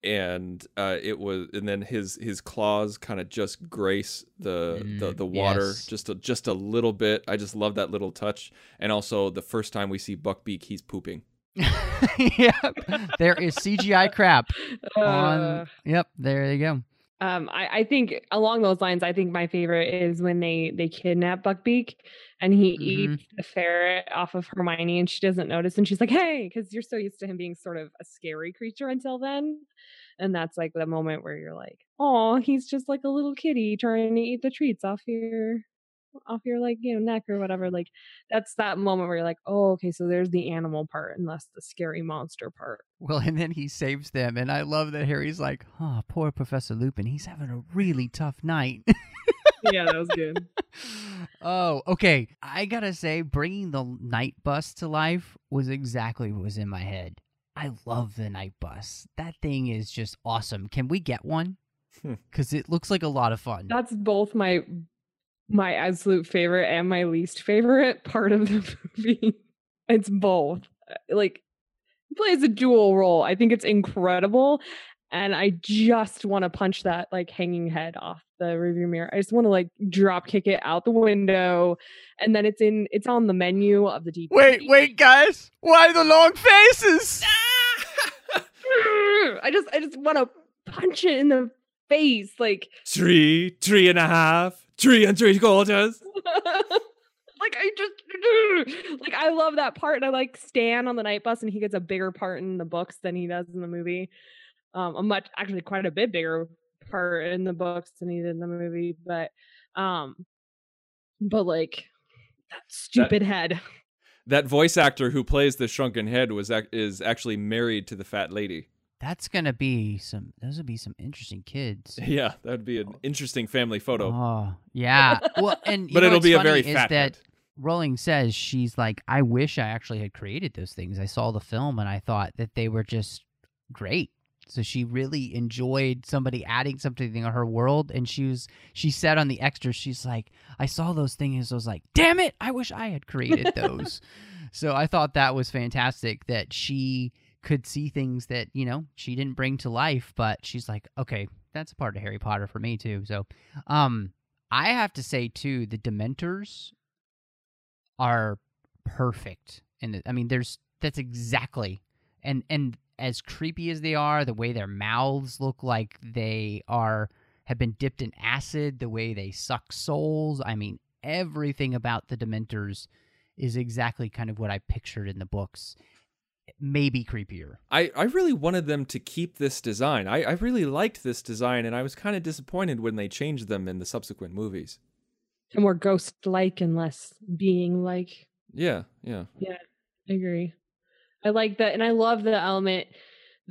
and uh, it was, and then his his claws kind of just grace the the, Mm, the water yes. just a, just a little bit. I just love that little touch. And also, the first time we see Buckbeak, he's pooping. [LAUGHS] yep. There is CGI crap [LAUGHS] Uh, Yep, there you go. Um, I, I think along those lines, I think my favorite is when they they kidnap Buckbeak and he Mhm. eats the ferret off of Hermione and she doesn't notice and she's like, "Hey," because you're so used to him being sort of a scary creature until then, and that's like the moment where you're like, "Oh, he's just like a little kitty trying to eat the treats off your off your like you know neck or whatever." Like that's that moment where you're like, "Oh, okay, so there's the animal part and that's the scary monster part." Well, and then he saves them, and I love that Harry's like, "Oh, poor Professor Lupin. He's having a really tough night." yeah, that was good. [LAUGHS] oh, okay. I gotta say, bringing the night bus to life was exactly what was in my head. I love the night bus. That thing is just awesome. Can we get one? Hmm. Because it looks like a lot of fun. That's both my my absolute favorite and my least favorite [LAUGHS] part of the movie. It's both. Uh, Like he plays a dual role. I think it's incredible. And I just want to punch that like hanging head off the review mirror. I just want to like drop kick it out the window. And then it's in it's on the menu of the DVD. wait, wait, guys! Why the long faces? [LAUGHS] [LAUGHS] I just I just want to punch it in the face. Like Three, three and a half, three and three quarters. like I just [LAUGHS] like I love that part. And I like Stan on the night bus, and he gets a bigger part in the books than he does in the movie. Um, a much actually quite a bit bigger part in the books than he did in the movie. But um, but like That stupid head. That voice actor who plays the shrunken head was is actually married to the fat lady. That's gonna be some. Those would be some interesting kids. [LAUGHS] Yeah, that would be an interesting family photo. Oh yeah. Well, [LAUGHS] and you But it'll be a very fat that head. Rowling says she's like, I wish I actually had created those things. I saw the film and I thought that they were just great. So she really enjoyed somebody adding something to her world, and she was she said on the extras, she's like, I saw those things, I was like, damn it, I wish I had created [LAUGHS] those. so I thought that was fantastic that she could see things that you know she didn't bring to life, but she's like, okay, that's a part of Harry Potter for me too. So, um, I have to say too, the Dementors are perfect, and I mean, there's that's exactly and and as creepy as they are, the way their mouths look like they are have been dipped in acid, the way they suck souls. I mean, everything about the Dementors is exactly kind of what I pictured in the books. Maybe creepier. I, I really wanted them to keep this design. I, I really liked this design, and I was kind of disappointed when they changed them in the subsequent movies. And more ghost like and less being like. Yeah, yeah. Yeah, I agree. I like that, and I love the element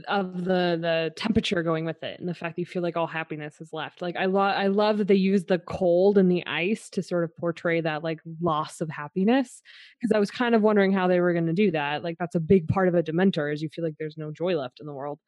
of the the temperature going with it, and the fact that you feel like all happiness is left. Like I love I love that they use the cold and the ice to sort of portray that like loss of happiness. Because I was kind of wondering how they were going to do that. Like that's a big part of a Dementor, is you feel like there's no joy left in the world.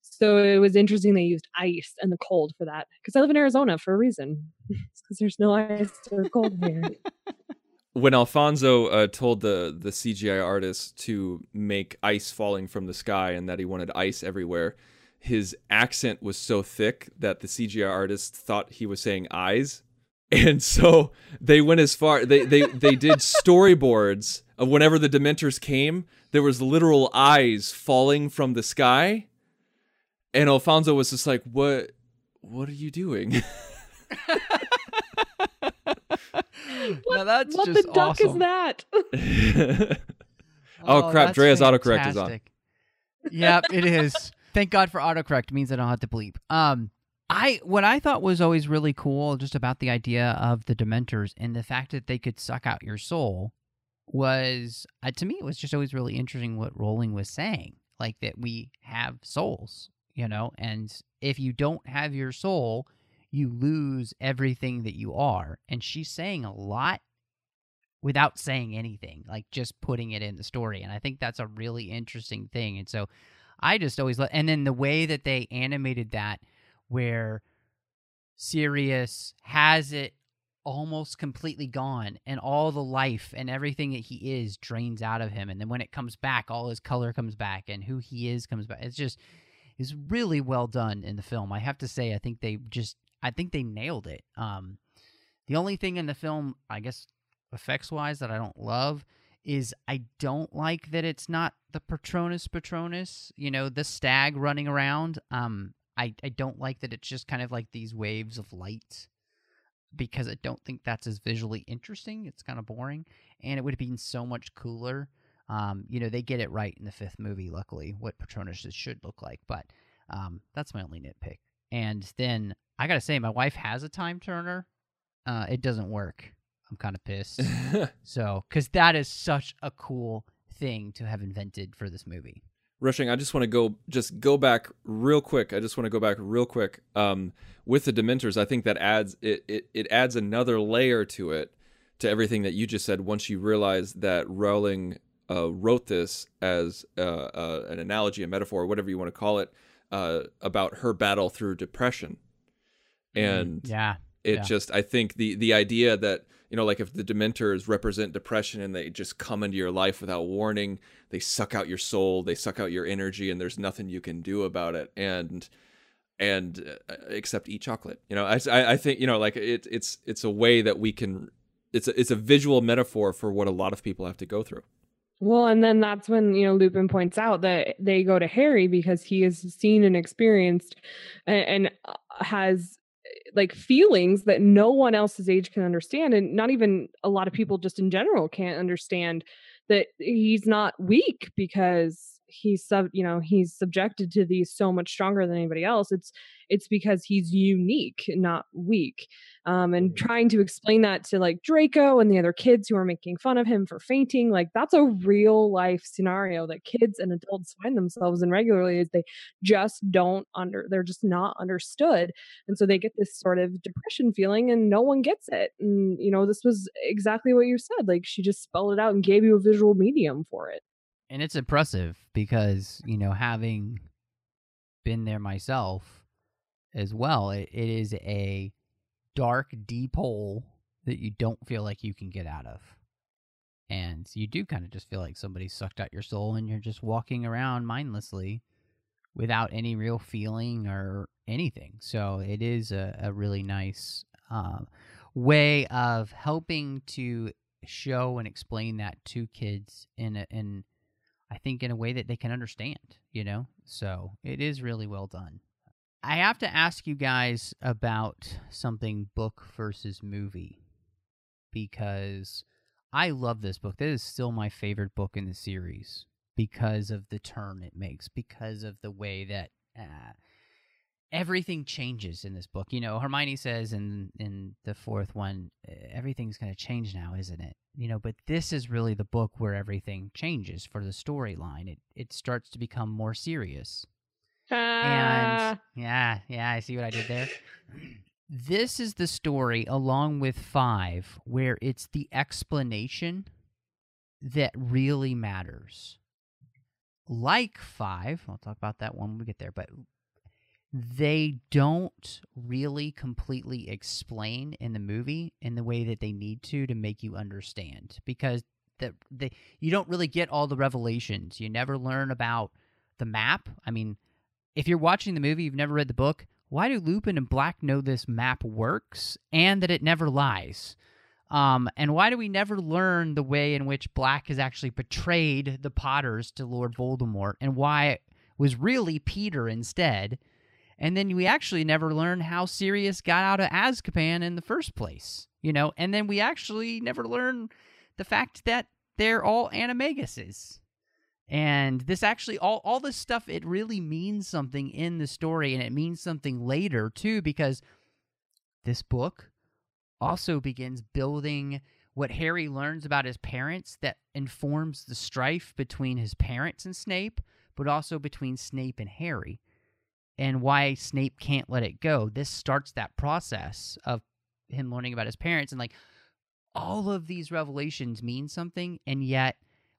So it was interesting they used ice and the cold for that. Because I live in Arizona for a reason. [LAUGHS] Because there's no ice or cold here. [LAUGHS] When Alfonso uh, told the the CGI artist to make ice falling from the sky and that he wanted ice everywhere, his accent was so thick that the CGI artist thought he was saying eyes. [LAUGHS] And so they went as far they they they did storyboards of whenever the Dementors came, there was literal eyes falling from the sky. And Alfonso was just like, "What what are you doing?" [LAUGHS] What, now that's what just the duck awesome. is that? [LAUGHS] [LAUGHS] Oh, crap, that's Drea's autocorrect is on. fantastic. Yep, it is. Thank God for autocorrect. It means I don't have to bleep. Um, I what I thought was always really cool just about the idea of the Dementors and the fact that they could suck out your soul was uh, to me it was just always really interesting what Rowling was saying, like that we have souls, you know, and if you don't have your soul, you lose everything that you are. And she's saying a lot without saying anything, like just putting it in the story. And I think that's a really interesting thing. And so I just always love, and then the way that they animated that, where Sirius has it almost completely gone and all the life and everything that he is drains out of him. And then when it comes back, all his color comes back and who he is comes back. It's just, is really well done in the film. I have to say, I think they just, I think they nailed it. Um, the only thing in the film, I guess, effects wise that I don't love is I don't like that it's not the Patronus Patronus, you know, the stag running around. Um, I, I don't like that it's just kind of like these waves of light because I don't think that's as visually interesting. It's kind of boring, and it would have been so much cooler. Um, you know, they get it right in the fifth movie, luckily, what Patronus should look like, but um, that's my only nitpick. And then I gotta say, my wife has a time turner. Uh, it doesn't work. I'm kind of pissed. [LAUGHS] so, because that is such a cool thing to have invented for this movie. Rushing, I just want to go just go back real quick. I just want to go back real quick. Um, with the Dementors, I think that adds it, it it adds another layer to it, to everything that you just said. Once you realize that Rowling uh, wrote this as uh, uh, an analogy, a metaphor, whatever you want to call it, uh, about her battle through depression, and Yeah. it Yeah. just i think the the idea that you know like if the dementors represent depression and they just come into your life without warning they suck out your soul they suck out your energy and there's nothing you can do about it and and uh, except eat chocolate you know I, I I think you know like it, it's it's a way that we can it's a, it's a visual metaphor for what a lot of people have to go through Well, and then that's when, you know, Lupin points out that they go to Harry because he has seen and experienced and, and uh, has like feelings that no one else his age can understand. And not even a lot of people just in general can't understand that he's not weak because he's sub you know he's subjected to these so much stronger than anybody else it's it's because he's unique not weak um and trying to explain that to like draco and the other kids who are making fun of him for fainting like that's a real life scenario that kids and adults find themselves in regularly is they just don't under they're just not understood and so they get this sort of depression feeling and no one gets it and you know this was exactly what you said like she just spelled it out and gave you a visual medium for it and it's impressive because you know having been there myself as well it, it is a dark deep hole that you don't feel like you can get out of. And you do kind of just feel like somebody sucked out your soul and you're just walking around mindlessly without any real feeling or anything. So it is a, a really nice um, way of helping to show and explain that to kids in a, in I think in a way that they can understand, you know? So it is really well done. I have to ask you guys about something book versus movie because I love this book. That is still my favorite book in the series because of the turn it makes, because of the way that uh, everything changes in this book. You know, Hermione says in in the fourth one, everything's going to change now, isn't it? You know, but this is really the book where everything changes for the storyline. It it starts to become more serious. uh, And yeah, yeah, I see what I did there. [CLEARS THROAT] This is the story along with 5 where it's the explanation that really matters. Like 5, I'll talk about that one when we get there, but they don't really completely explain in the movie in the way that they need to to make you understand because the, the you don't really get all the revelations. You never learn about the map. I mean, if you're watching the movie, you've never read the book, why do Lupin and Black know this map works and that it never lies? Um, and why do we never learn the way in which Black has actually betrayed the Potters to Lord Voldemort and why it was really Peter instead? And then we actually never learn how Sirius got out of Azkaban in the first place, you know? And then we actually never learn the fact that they're all animaguses. And this actually all all this stuff it really means something in the story and it means something later too because this book also begins building what Harry learns about his parents that informs the strife between his parents and Snape, but also between Snape and Harry and why Snape can't let it go. This starts that process of him learning about his parents and like all of these revelations mean something and yet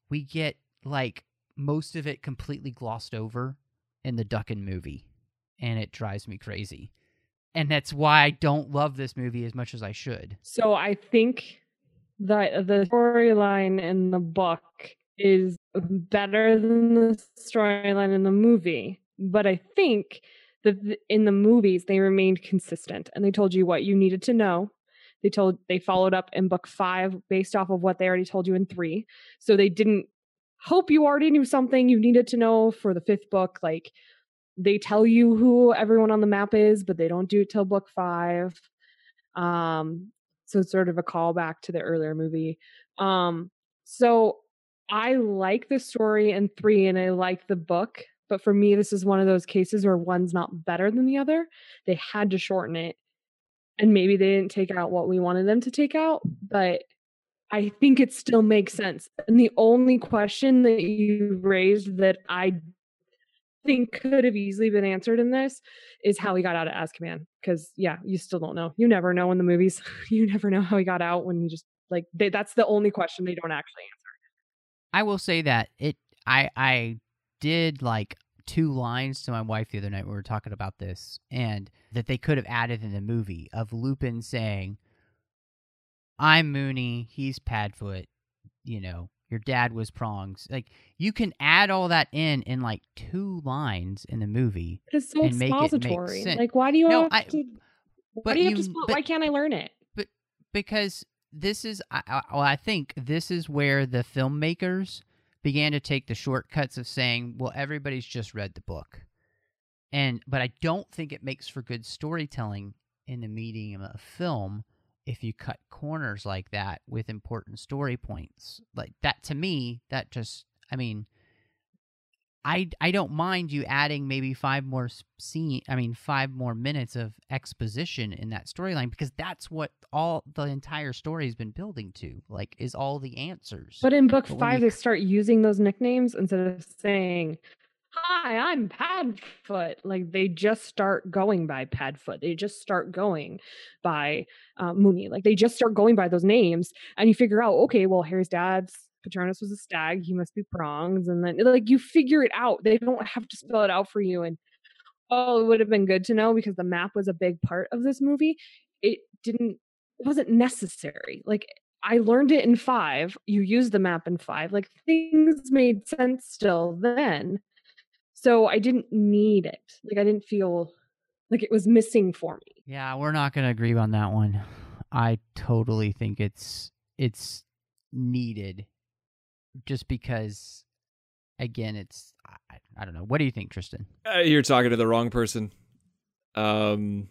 we get like most of it completely glossed over in the Duckin movie and it drives me crazy. And that's why I don't love this movie as much as I should. So I think that the storyline in the book is better than the storyline in the movie. But I think that in the movies they remained consistent and they told you what you needed to know. They told they followed up in book 5 based off of what they already told you in 3. So they didn't hope you already knew something you needed to know for the fifth book like they tell you who everyone on the map is, but they don't do it till book 5. Um so it's sort of a callback to the earlier movie. Um, so I like the story in three and I like the book, but for me, this is one of those cases where one's not better than the other. They had to shorten it. And maybe they didn't take out what we wanted them to take out, but I think it still makes sense. And the only question that you raised that I think could have easily been answered in this is how he got out of Azkaban. Because yeah, you still don't know. You never know in the movies. [LAUGHS] you never know how he got out when you just like they, that's the only question they don't actually answer. I will say that it I I did like two lines to my wife the other night when we were talking about this and that they could have added in the movie of Lupin saying I'm Moony, he's Padfoot, you know, your dad was prongs. Like you can add all that in in like two lines in the movie. But it's so And make it make expository. sense. Like why do you No, have I- to why do you have to but- why can't I learn it? But because this is I, I, well, I think this is where the filmmakers began to take the shortcuts of saying, well, everybody's just read the book, and but I don't think it makes for good storytelling in the medium of film if you cut corners like that with important story points like that. To me, that just I mean. I I don't mind you adding maybe five more scene. I mean, five more minutes of exposition in that storyline because that's what all the entire story has been building to. Like, is all the answers. But in book But five, you- they start using those nicknames instead of saying, Hi, I'm Padfoot. Like they just start going by Padfoot. They just start going by uh, Moony. Like they just start going by those names. And you figure out, okay, well, Harry's dad's Patronus was a stag. He must be prongs. And then like you figure it out. They don't have to spell it out for you. And oh, it would have been good to know because the map was a big part of this movie. It didn't, it wasn't necessary. Like I learned it in five. You use the map in five. Like things made sense still then. So I didn't need it. Like I didn't feel like it was missing for me. Yeah, we're not going to agree on that one. I totally think it's it's needed just because again, it's I, I don't know. What do you think, Tristan? Uh, you're talking to the wrong person. Um,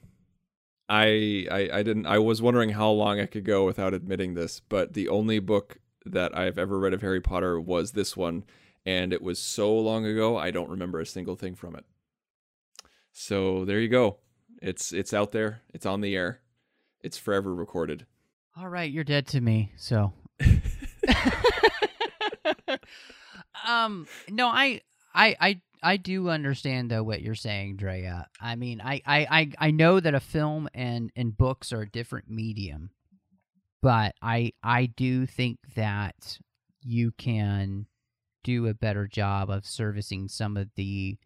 I, I I didn't. I was wondering how long I could go without admitting this, but the only book that I've ever read of Harry Potter was this one, and it was so long ago I don't remember a single thing from it. So there you go. It's it's out there. It's on the air. It's forever recorded. All right, you're dead to me. So [LAUGHS] [LAUGHS] um no, I I I I do understand though what you're saying, Drea. I mean, I I I, I know that a film and and books are a different medium, but I I do think that you can do a better job of servicing some of the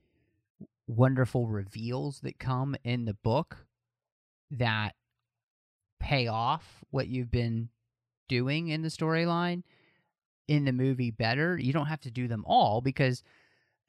wonderful reveals that come in the book that pay off what you've been doing in the storyline in the movie better. You don't have to do them all because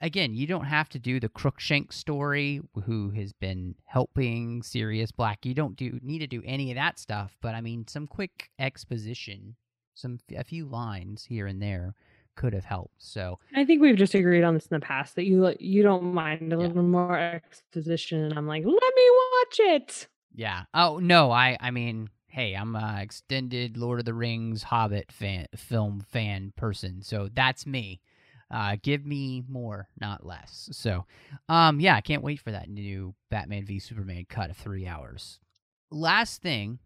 again, you don't have to do the Crookshank story who has been helping Sirius Black. You don't do need to do any of that stuff, but I mean some quick exposition, some a few lines here and there could have helped. So, I think we've just agreed on this in the past that you you don't mind a Yeah. little more exposition. And I'm like, let me watch it. yeah. Oh, no, I I mean, hey, I'm a extended Lord of the Rings Hobbit fan film fan person. So that's me. Uh, give me more, not less. So, um, yeah, I can't wait for that new Batman v Superman cut of three hours. Last thing,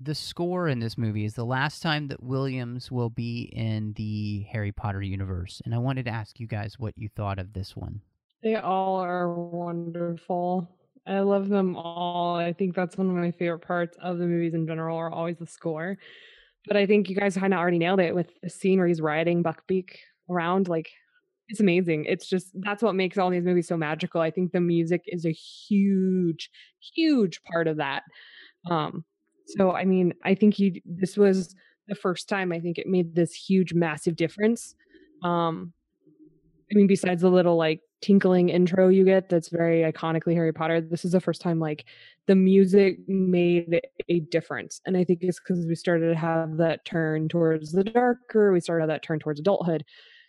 the score in this movie is the last time that Williams will be in the Harry Potter universe, and I wanted to ask you guys what you thought of this one. They all are wonderful. I love them all. I think that's one of my favorite parts of the movies in general are always the score. But I think you guys kind of already nailed it with the scene where he's riding Buckbeak around. Like it's amazing. It's just that's what makes all these movies so magical. I think the music is a huge, huge part of that. Um, so I mean, I think he this was the first time I think it made this huge, massive difference. Um, I mean, besides the little like tinkling intro you get that's very iconically Harry Potter, this is the first time like the music made a difference. And I think it's because we started to have that turn towards the darker, we started that turn towards adulthood,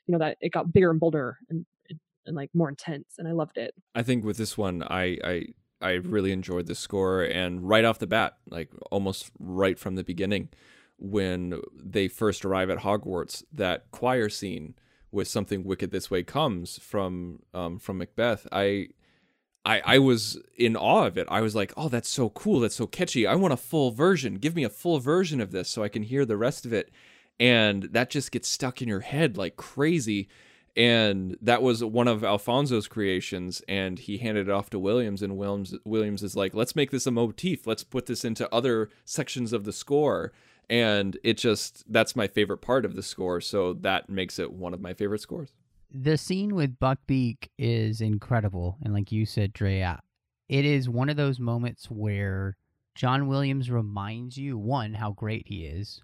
you know, that it got bigger and bolder and and like more intense. And I loved it. I think with this one, I I I really enjoyed the score, and right off the bat, like almost right from the beginning, when they first arrive at Hogwarts, that choir scene with "Something Wicked This Way Comes" from um, from Macbeth, I. I, I was in awe of it. I was like, oh, that's so cool. That's so catchy. I want a full version. Give me a full version of this so I can hear the rest of it. And that just gets stuck in your head like crazy and that was one of Alfonso's creations and he handed it off to Williams and Williams Williams is like let's make this a motif let's put this into other sections of the score and it just that's my favorite part of the score so that makes it one of my favorite scores the scene with Buckbeak is incredible, and like you said, Drea, it is one of those moments where John Williams reminds you one how great he is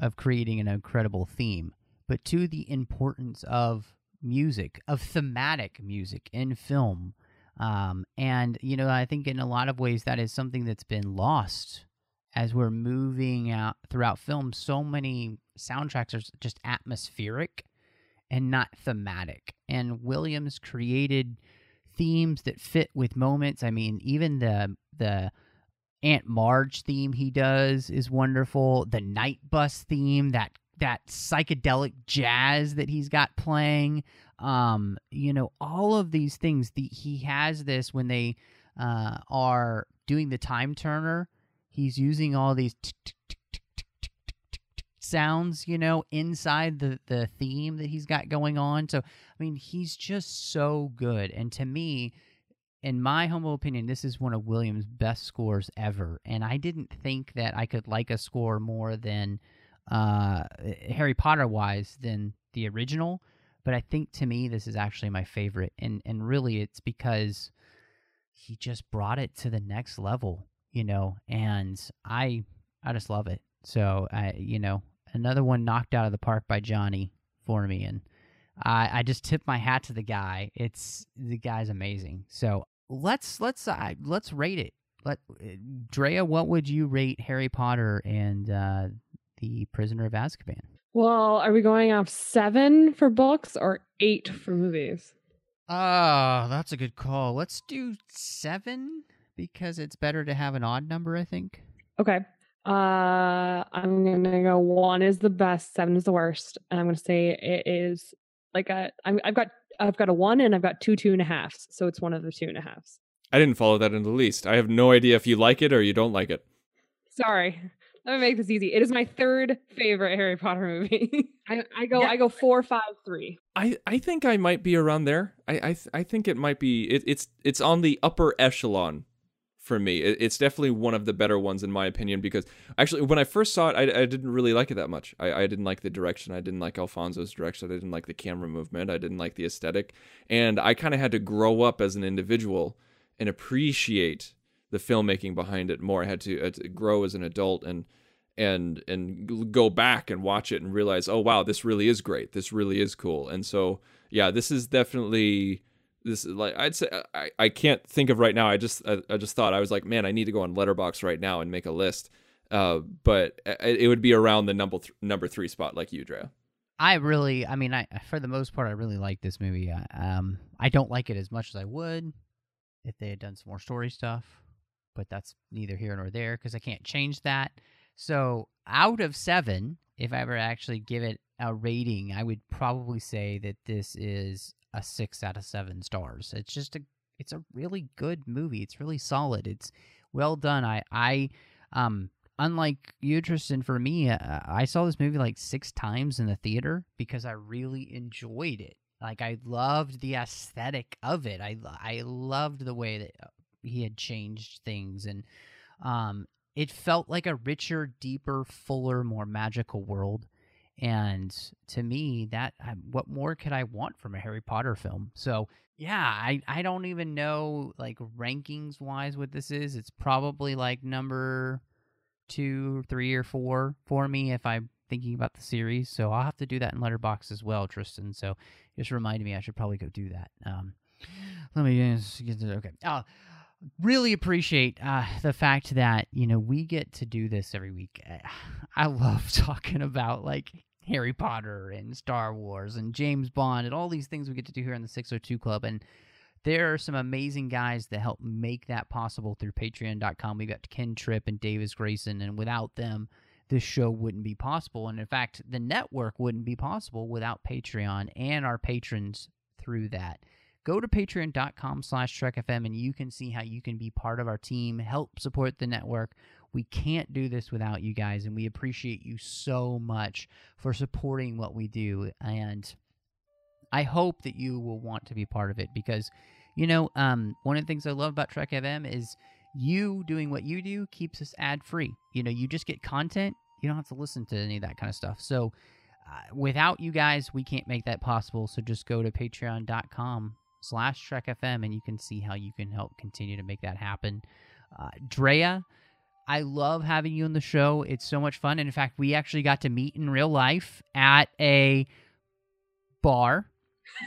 of creating an incredible theme, but two the importance of music, of thematic music in film. Um, and you know, I think in a lot of ways that is something that's been lost as we're moving out throughout film. So many soundtracks are just atmospheric and not thematic. And Williams created themes that fit with moments. I mean, even the the Aunt Marge theme he does is wonderful. The night bus theme, that that psychedelic jazz that he's got playing. Um, you know, all of these things. The, he has this when they uh, are doing the time turner. He's using all these sounds, you know, inside the the theme that he's got going on. So, I mean, he's just so good. And to me, in my humble opinion, this is one of Williams' best scores ever. And I didn't think that I could like a score more than uh, Harry Potter wise than the original. But I think to me, this is actually my favorite. And, and really, it's because he just brought it to the next level, you know, and I, I just love it. So I, you know, another one knocked out of the park by Johnny for me. And I, I just tip my hat to the guy. It's the guy's amazing. So let's let's uh, let's rate it. Let Drea, what would you rate Harry Potter and uh, the Prisoner of Azkaban? Well, are we going off seven for books or eight for movies? Ah, uh, that's a good call. Let's do seven because it's better to have an odd number. I think. Okay. Uh, I'm gonna go. One is the best. Seven is the worst, and I'm gonna say it is like a. I'm, I've got I've got a one and I've got two two and a halves. So it's one of the two and a halves. I didn't follow that in the least. I have no idea if you like it or you don't like it. Sorry. Let me make this easy. It is my third favorite Harry Potter movie. [LAUGHS] I, I, go yeah. I go four five three. I, I think I might be around there. I I, th- I think it might be it, it's it's on the upper echelon for me. it's definitely one of the better ones in my opinion because actually when I first saw it, I, I didn't really like it that much. I, I didn't like the direction. I didn't like Alfonso's direction. I didn't like the camera movement. I didn't like the aesthetic, and I kind of had to grow up as an individual and appreciate the filmmaking behind it more. I had to, uh, to grow as an adult and and and go back and watch it and realize, oh wow, this really is great. This really is cool. And so yeah, this is definitely this is like I'd say I, I can't think of right now. I just I, I, just thought I was like, man, I need to go on Letterboxd right now and make a list. Uh, but it, it would be around the number th- number three spot, like you, Drea. I really, I mean, I for the most part, I really like this movie. Um, I don't like it as much as I would if they had done some more story stuff, but that's neither here nor there because I can't change that. So, out of seven, if I ever actually give it a rating, I would probably say that this is a six out of seven stars. It's just a it's a really good movie. It's really solid. It's well done. I I um unlike you, Tristan, for me, uh, I saw this movie like six times in the theater because I really enjoyed it. Like I loved the aesthetic of it. I I loved the way that uh, he had changed things and um it felt like a richer, deeper, fuller, more magical world and to me, that what more could I want from a Harry Potter film? So yeah, I I don't even know like rankings wise what this is. It's probably like number two, three, or four for me if I'm thinking about the series. So I'll have to do that in Letterboxd as well, Tristan. So just reminded me I should probably go do that. Um, let me get to okay. Uh, really appreciate uh, the fact that you know we get to do this every week. I love [LAUGHS] talking about like Harry Potter and Star Wars and James Bond and all these things we get to do here in the 602 Club. And there are some amazing guys that help make that possible through patreon.com. We've got Ken Tripp and Davis Grayson, and without them, this show wouldn't be possible. And in fact, the network wouldn't be possible without Patreon and our patrons through that. Go to patreon.com slash trekfm and you can see how you can be part of our team, help support the network we can't do this without you guys, and we appreciate you so much for supporting what we do. And I hope that you will want to be part of it because, you know, um, one of the things I love about Trek FM is you doing what you do keeps us ad free. You know, you just get content, you don't have to listen to any of that kind of stuff. So, uh, without you guys, we can't make that possible. So just go to patreon.com slash Trek FM and you can see how you can help continue to make that happen. Uh, Drea, I love having you on the show. It's so much fun. And in fact, we actually got to meet in real life at a bar.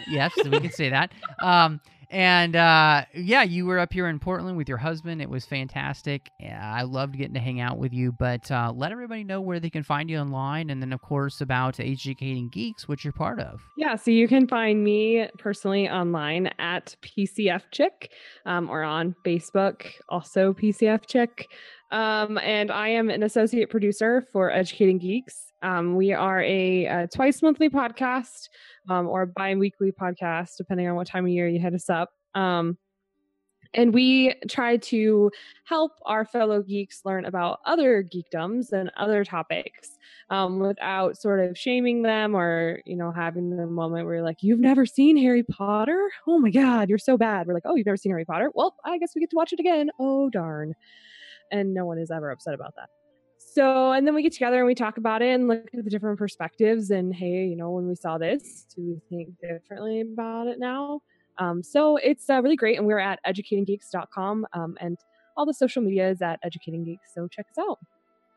Yes, we can say that. Um, and uh, yeah, you were up here in Portland with your husband. It was fantastic. I loved getting to hang out with you. But uh, let everybody know where they can find you online, and then of course about Educating Geeks, which you're part of. Yeah, so you can find me personally online at PCF Chick um, or on Facebook, also PCF Chick. Um, and I am an associate producer for Educating Geeks. Um, we are a, a, twice monthly podcast um, or bi weekly podcast, depending on what time of year you hit us up. Um, and we try to help our fellow geeks learn about other geekdoms and other topics um, without sort of shaming them or, you know, having the moment where you're like, you've never seen Harry Potter? Oh my God, you're so bad. We're like, oh, you've never seen Harry Potter? Well, I guess we get to watch it again. Oh, darn. And no one is ever upset about that. So, and then we get together and we talk about it and look at the different perspectives. And hey, you know, when we saw this, do we think differently about it now? Um, so it's uh, really great. And we're at educatinggeeks.com um, and all the social media is at educatinggeeks So check us out.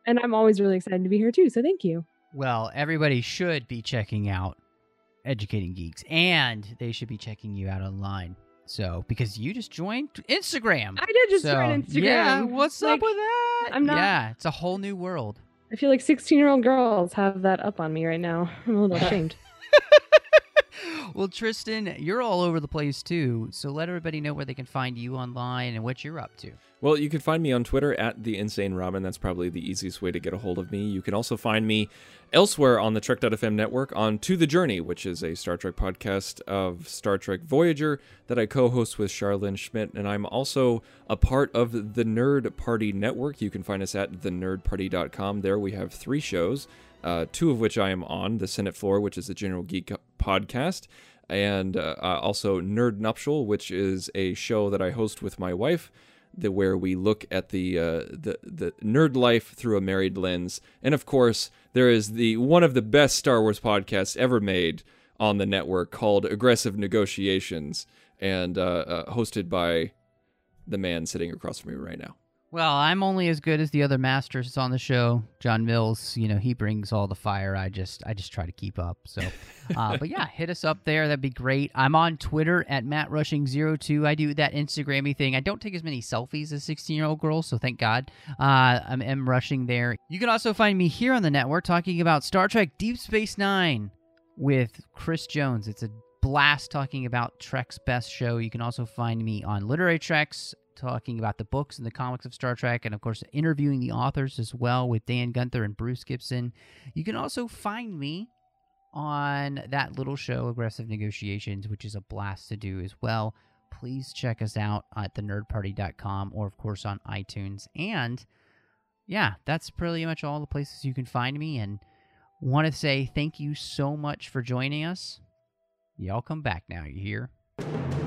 And I'm always really excited to be here too. So thank you. Well, everybody should be checking out Educating Geeks and they should be checking you out online. So, because you just joined Instagram. I did just so, join Instagram. Yeah, what's Like, up with that? I'm not- Yeah, it's a whole new world. I feel like 16 year old girls have that up on me right now. I'm a little ashamed. [LAUGHS] well, Tristan, you're all over the place too. So let everybody know where they can find you online and what you're up to. Well, you can find me on Twitter at the Insane Robin. That's probably the easiest way to get a hold of me. You can also find me elsewhere on the Trek.fm network on To the Journey, which is a Star Trek podcast of Star Trek Voyager that I co-host with Charlene Schmidt, and I'm also a part of the Nerd Party network. You can find us at thenerdparty.com. There we have three shows, uh, two of which I am on: the Senate Floor, which is a General Geek podcast, and uh, also Nerd Nuptial, which is a show that I host with my wife the where we look at the uh, the the nerd life through a married lens, and of course there is the one of the best Star Wars podcasts ever made on the network called Aggressive Negotiations, and uh, uh, hosted by the man sitting across from me right now. Well, I'm only as good as the other masters on the show. John Mills, you know, he brings all the fire. I just, I just try to keep up. So, uh, [LAUGHS] but yeah, hit us up there. That'd be great. I'm on Twitter at Matt Rushing 02 I do that Instagrammy thing. I don't take as many selfies as 16 year old girls, so thank God. Uh, I'm M rushing there. You can also find me here on the network talking about Star Trek Deep Space Nine with Chris Jones. It's a blast talking about Trek's best show. You can also find me on Literary Treks talking about the books and the comics of Star Trek, and of course, interviewing the authors as well with Dan Gunther and Bruce Gibson. You can also find me on that little show, Aggressive Negotiations, which is a blast to do as well. Please check us out at thenerdparty.com or, of course, on iTunes. And yeah, that's pretty much all the places you can find me. And want to say thank you so much for joining us. Y'all come back now, you hear?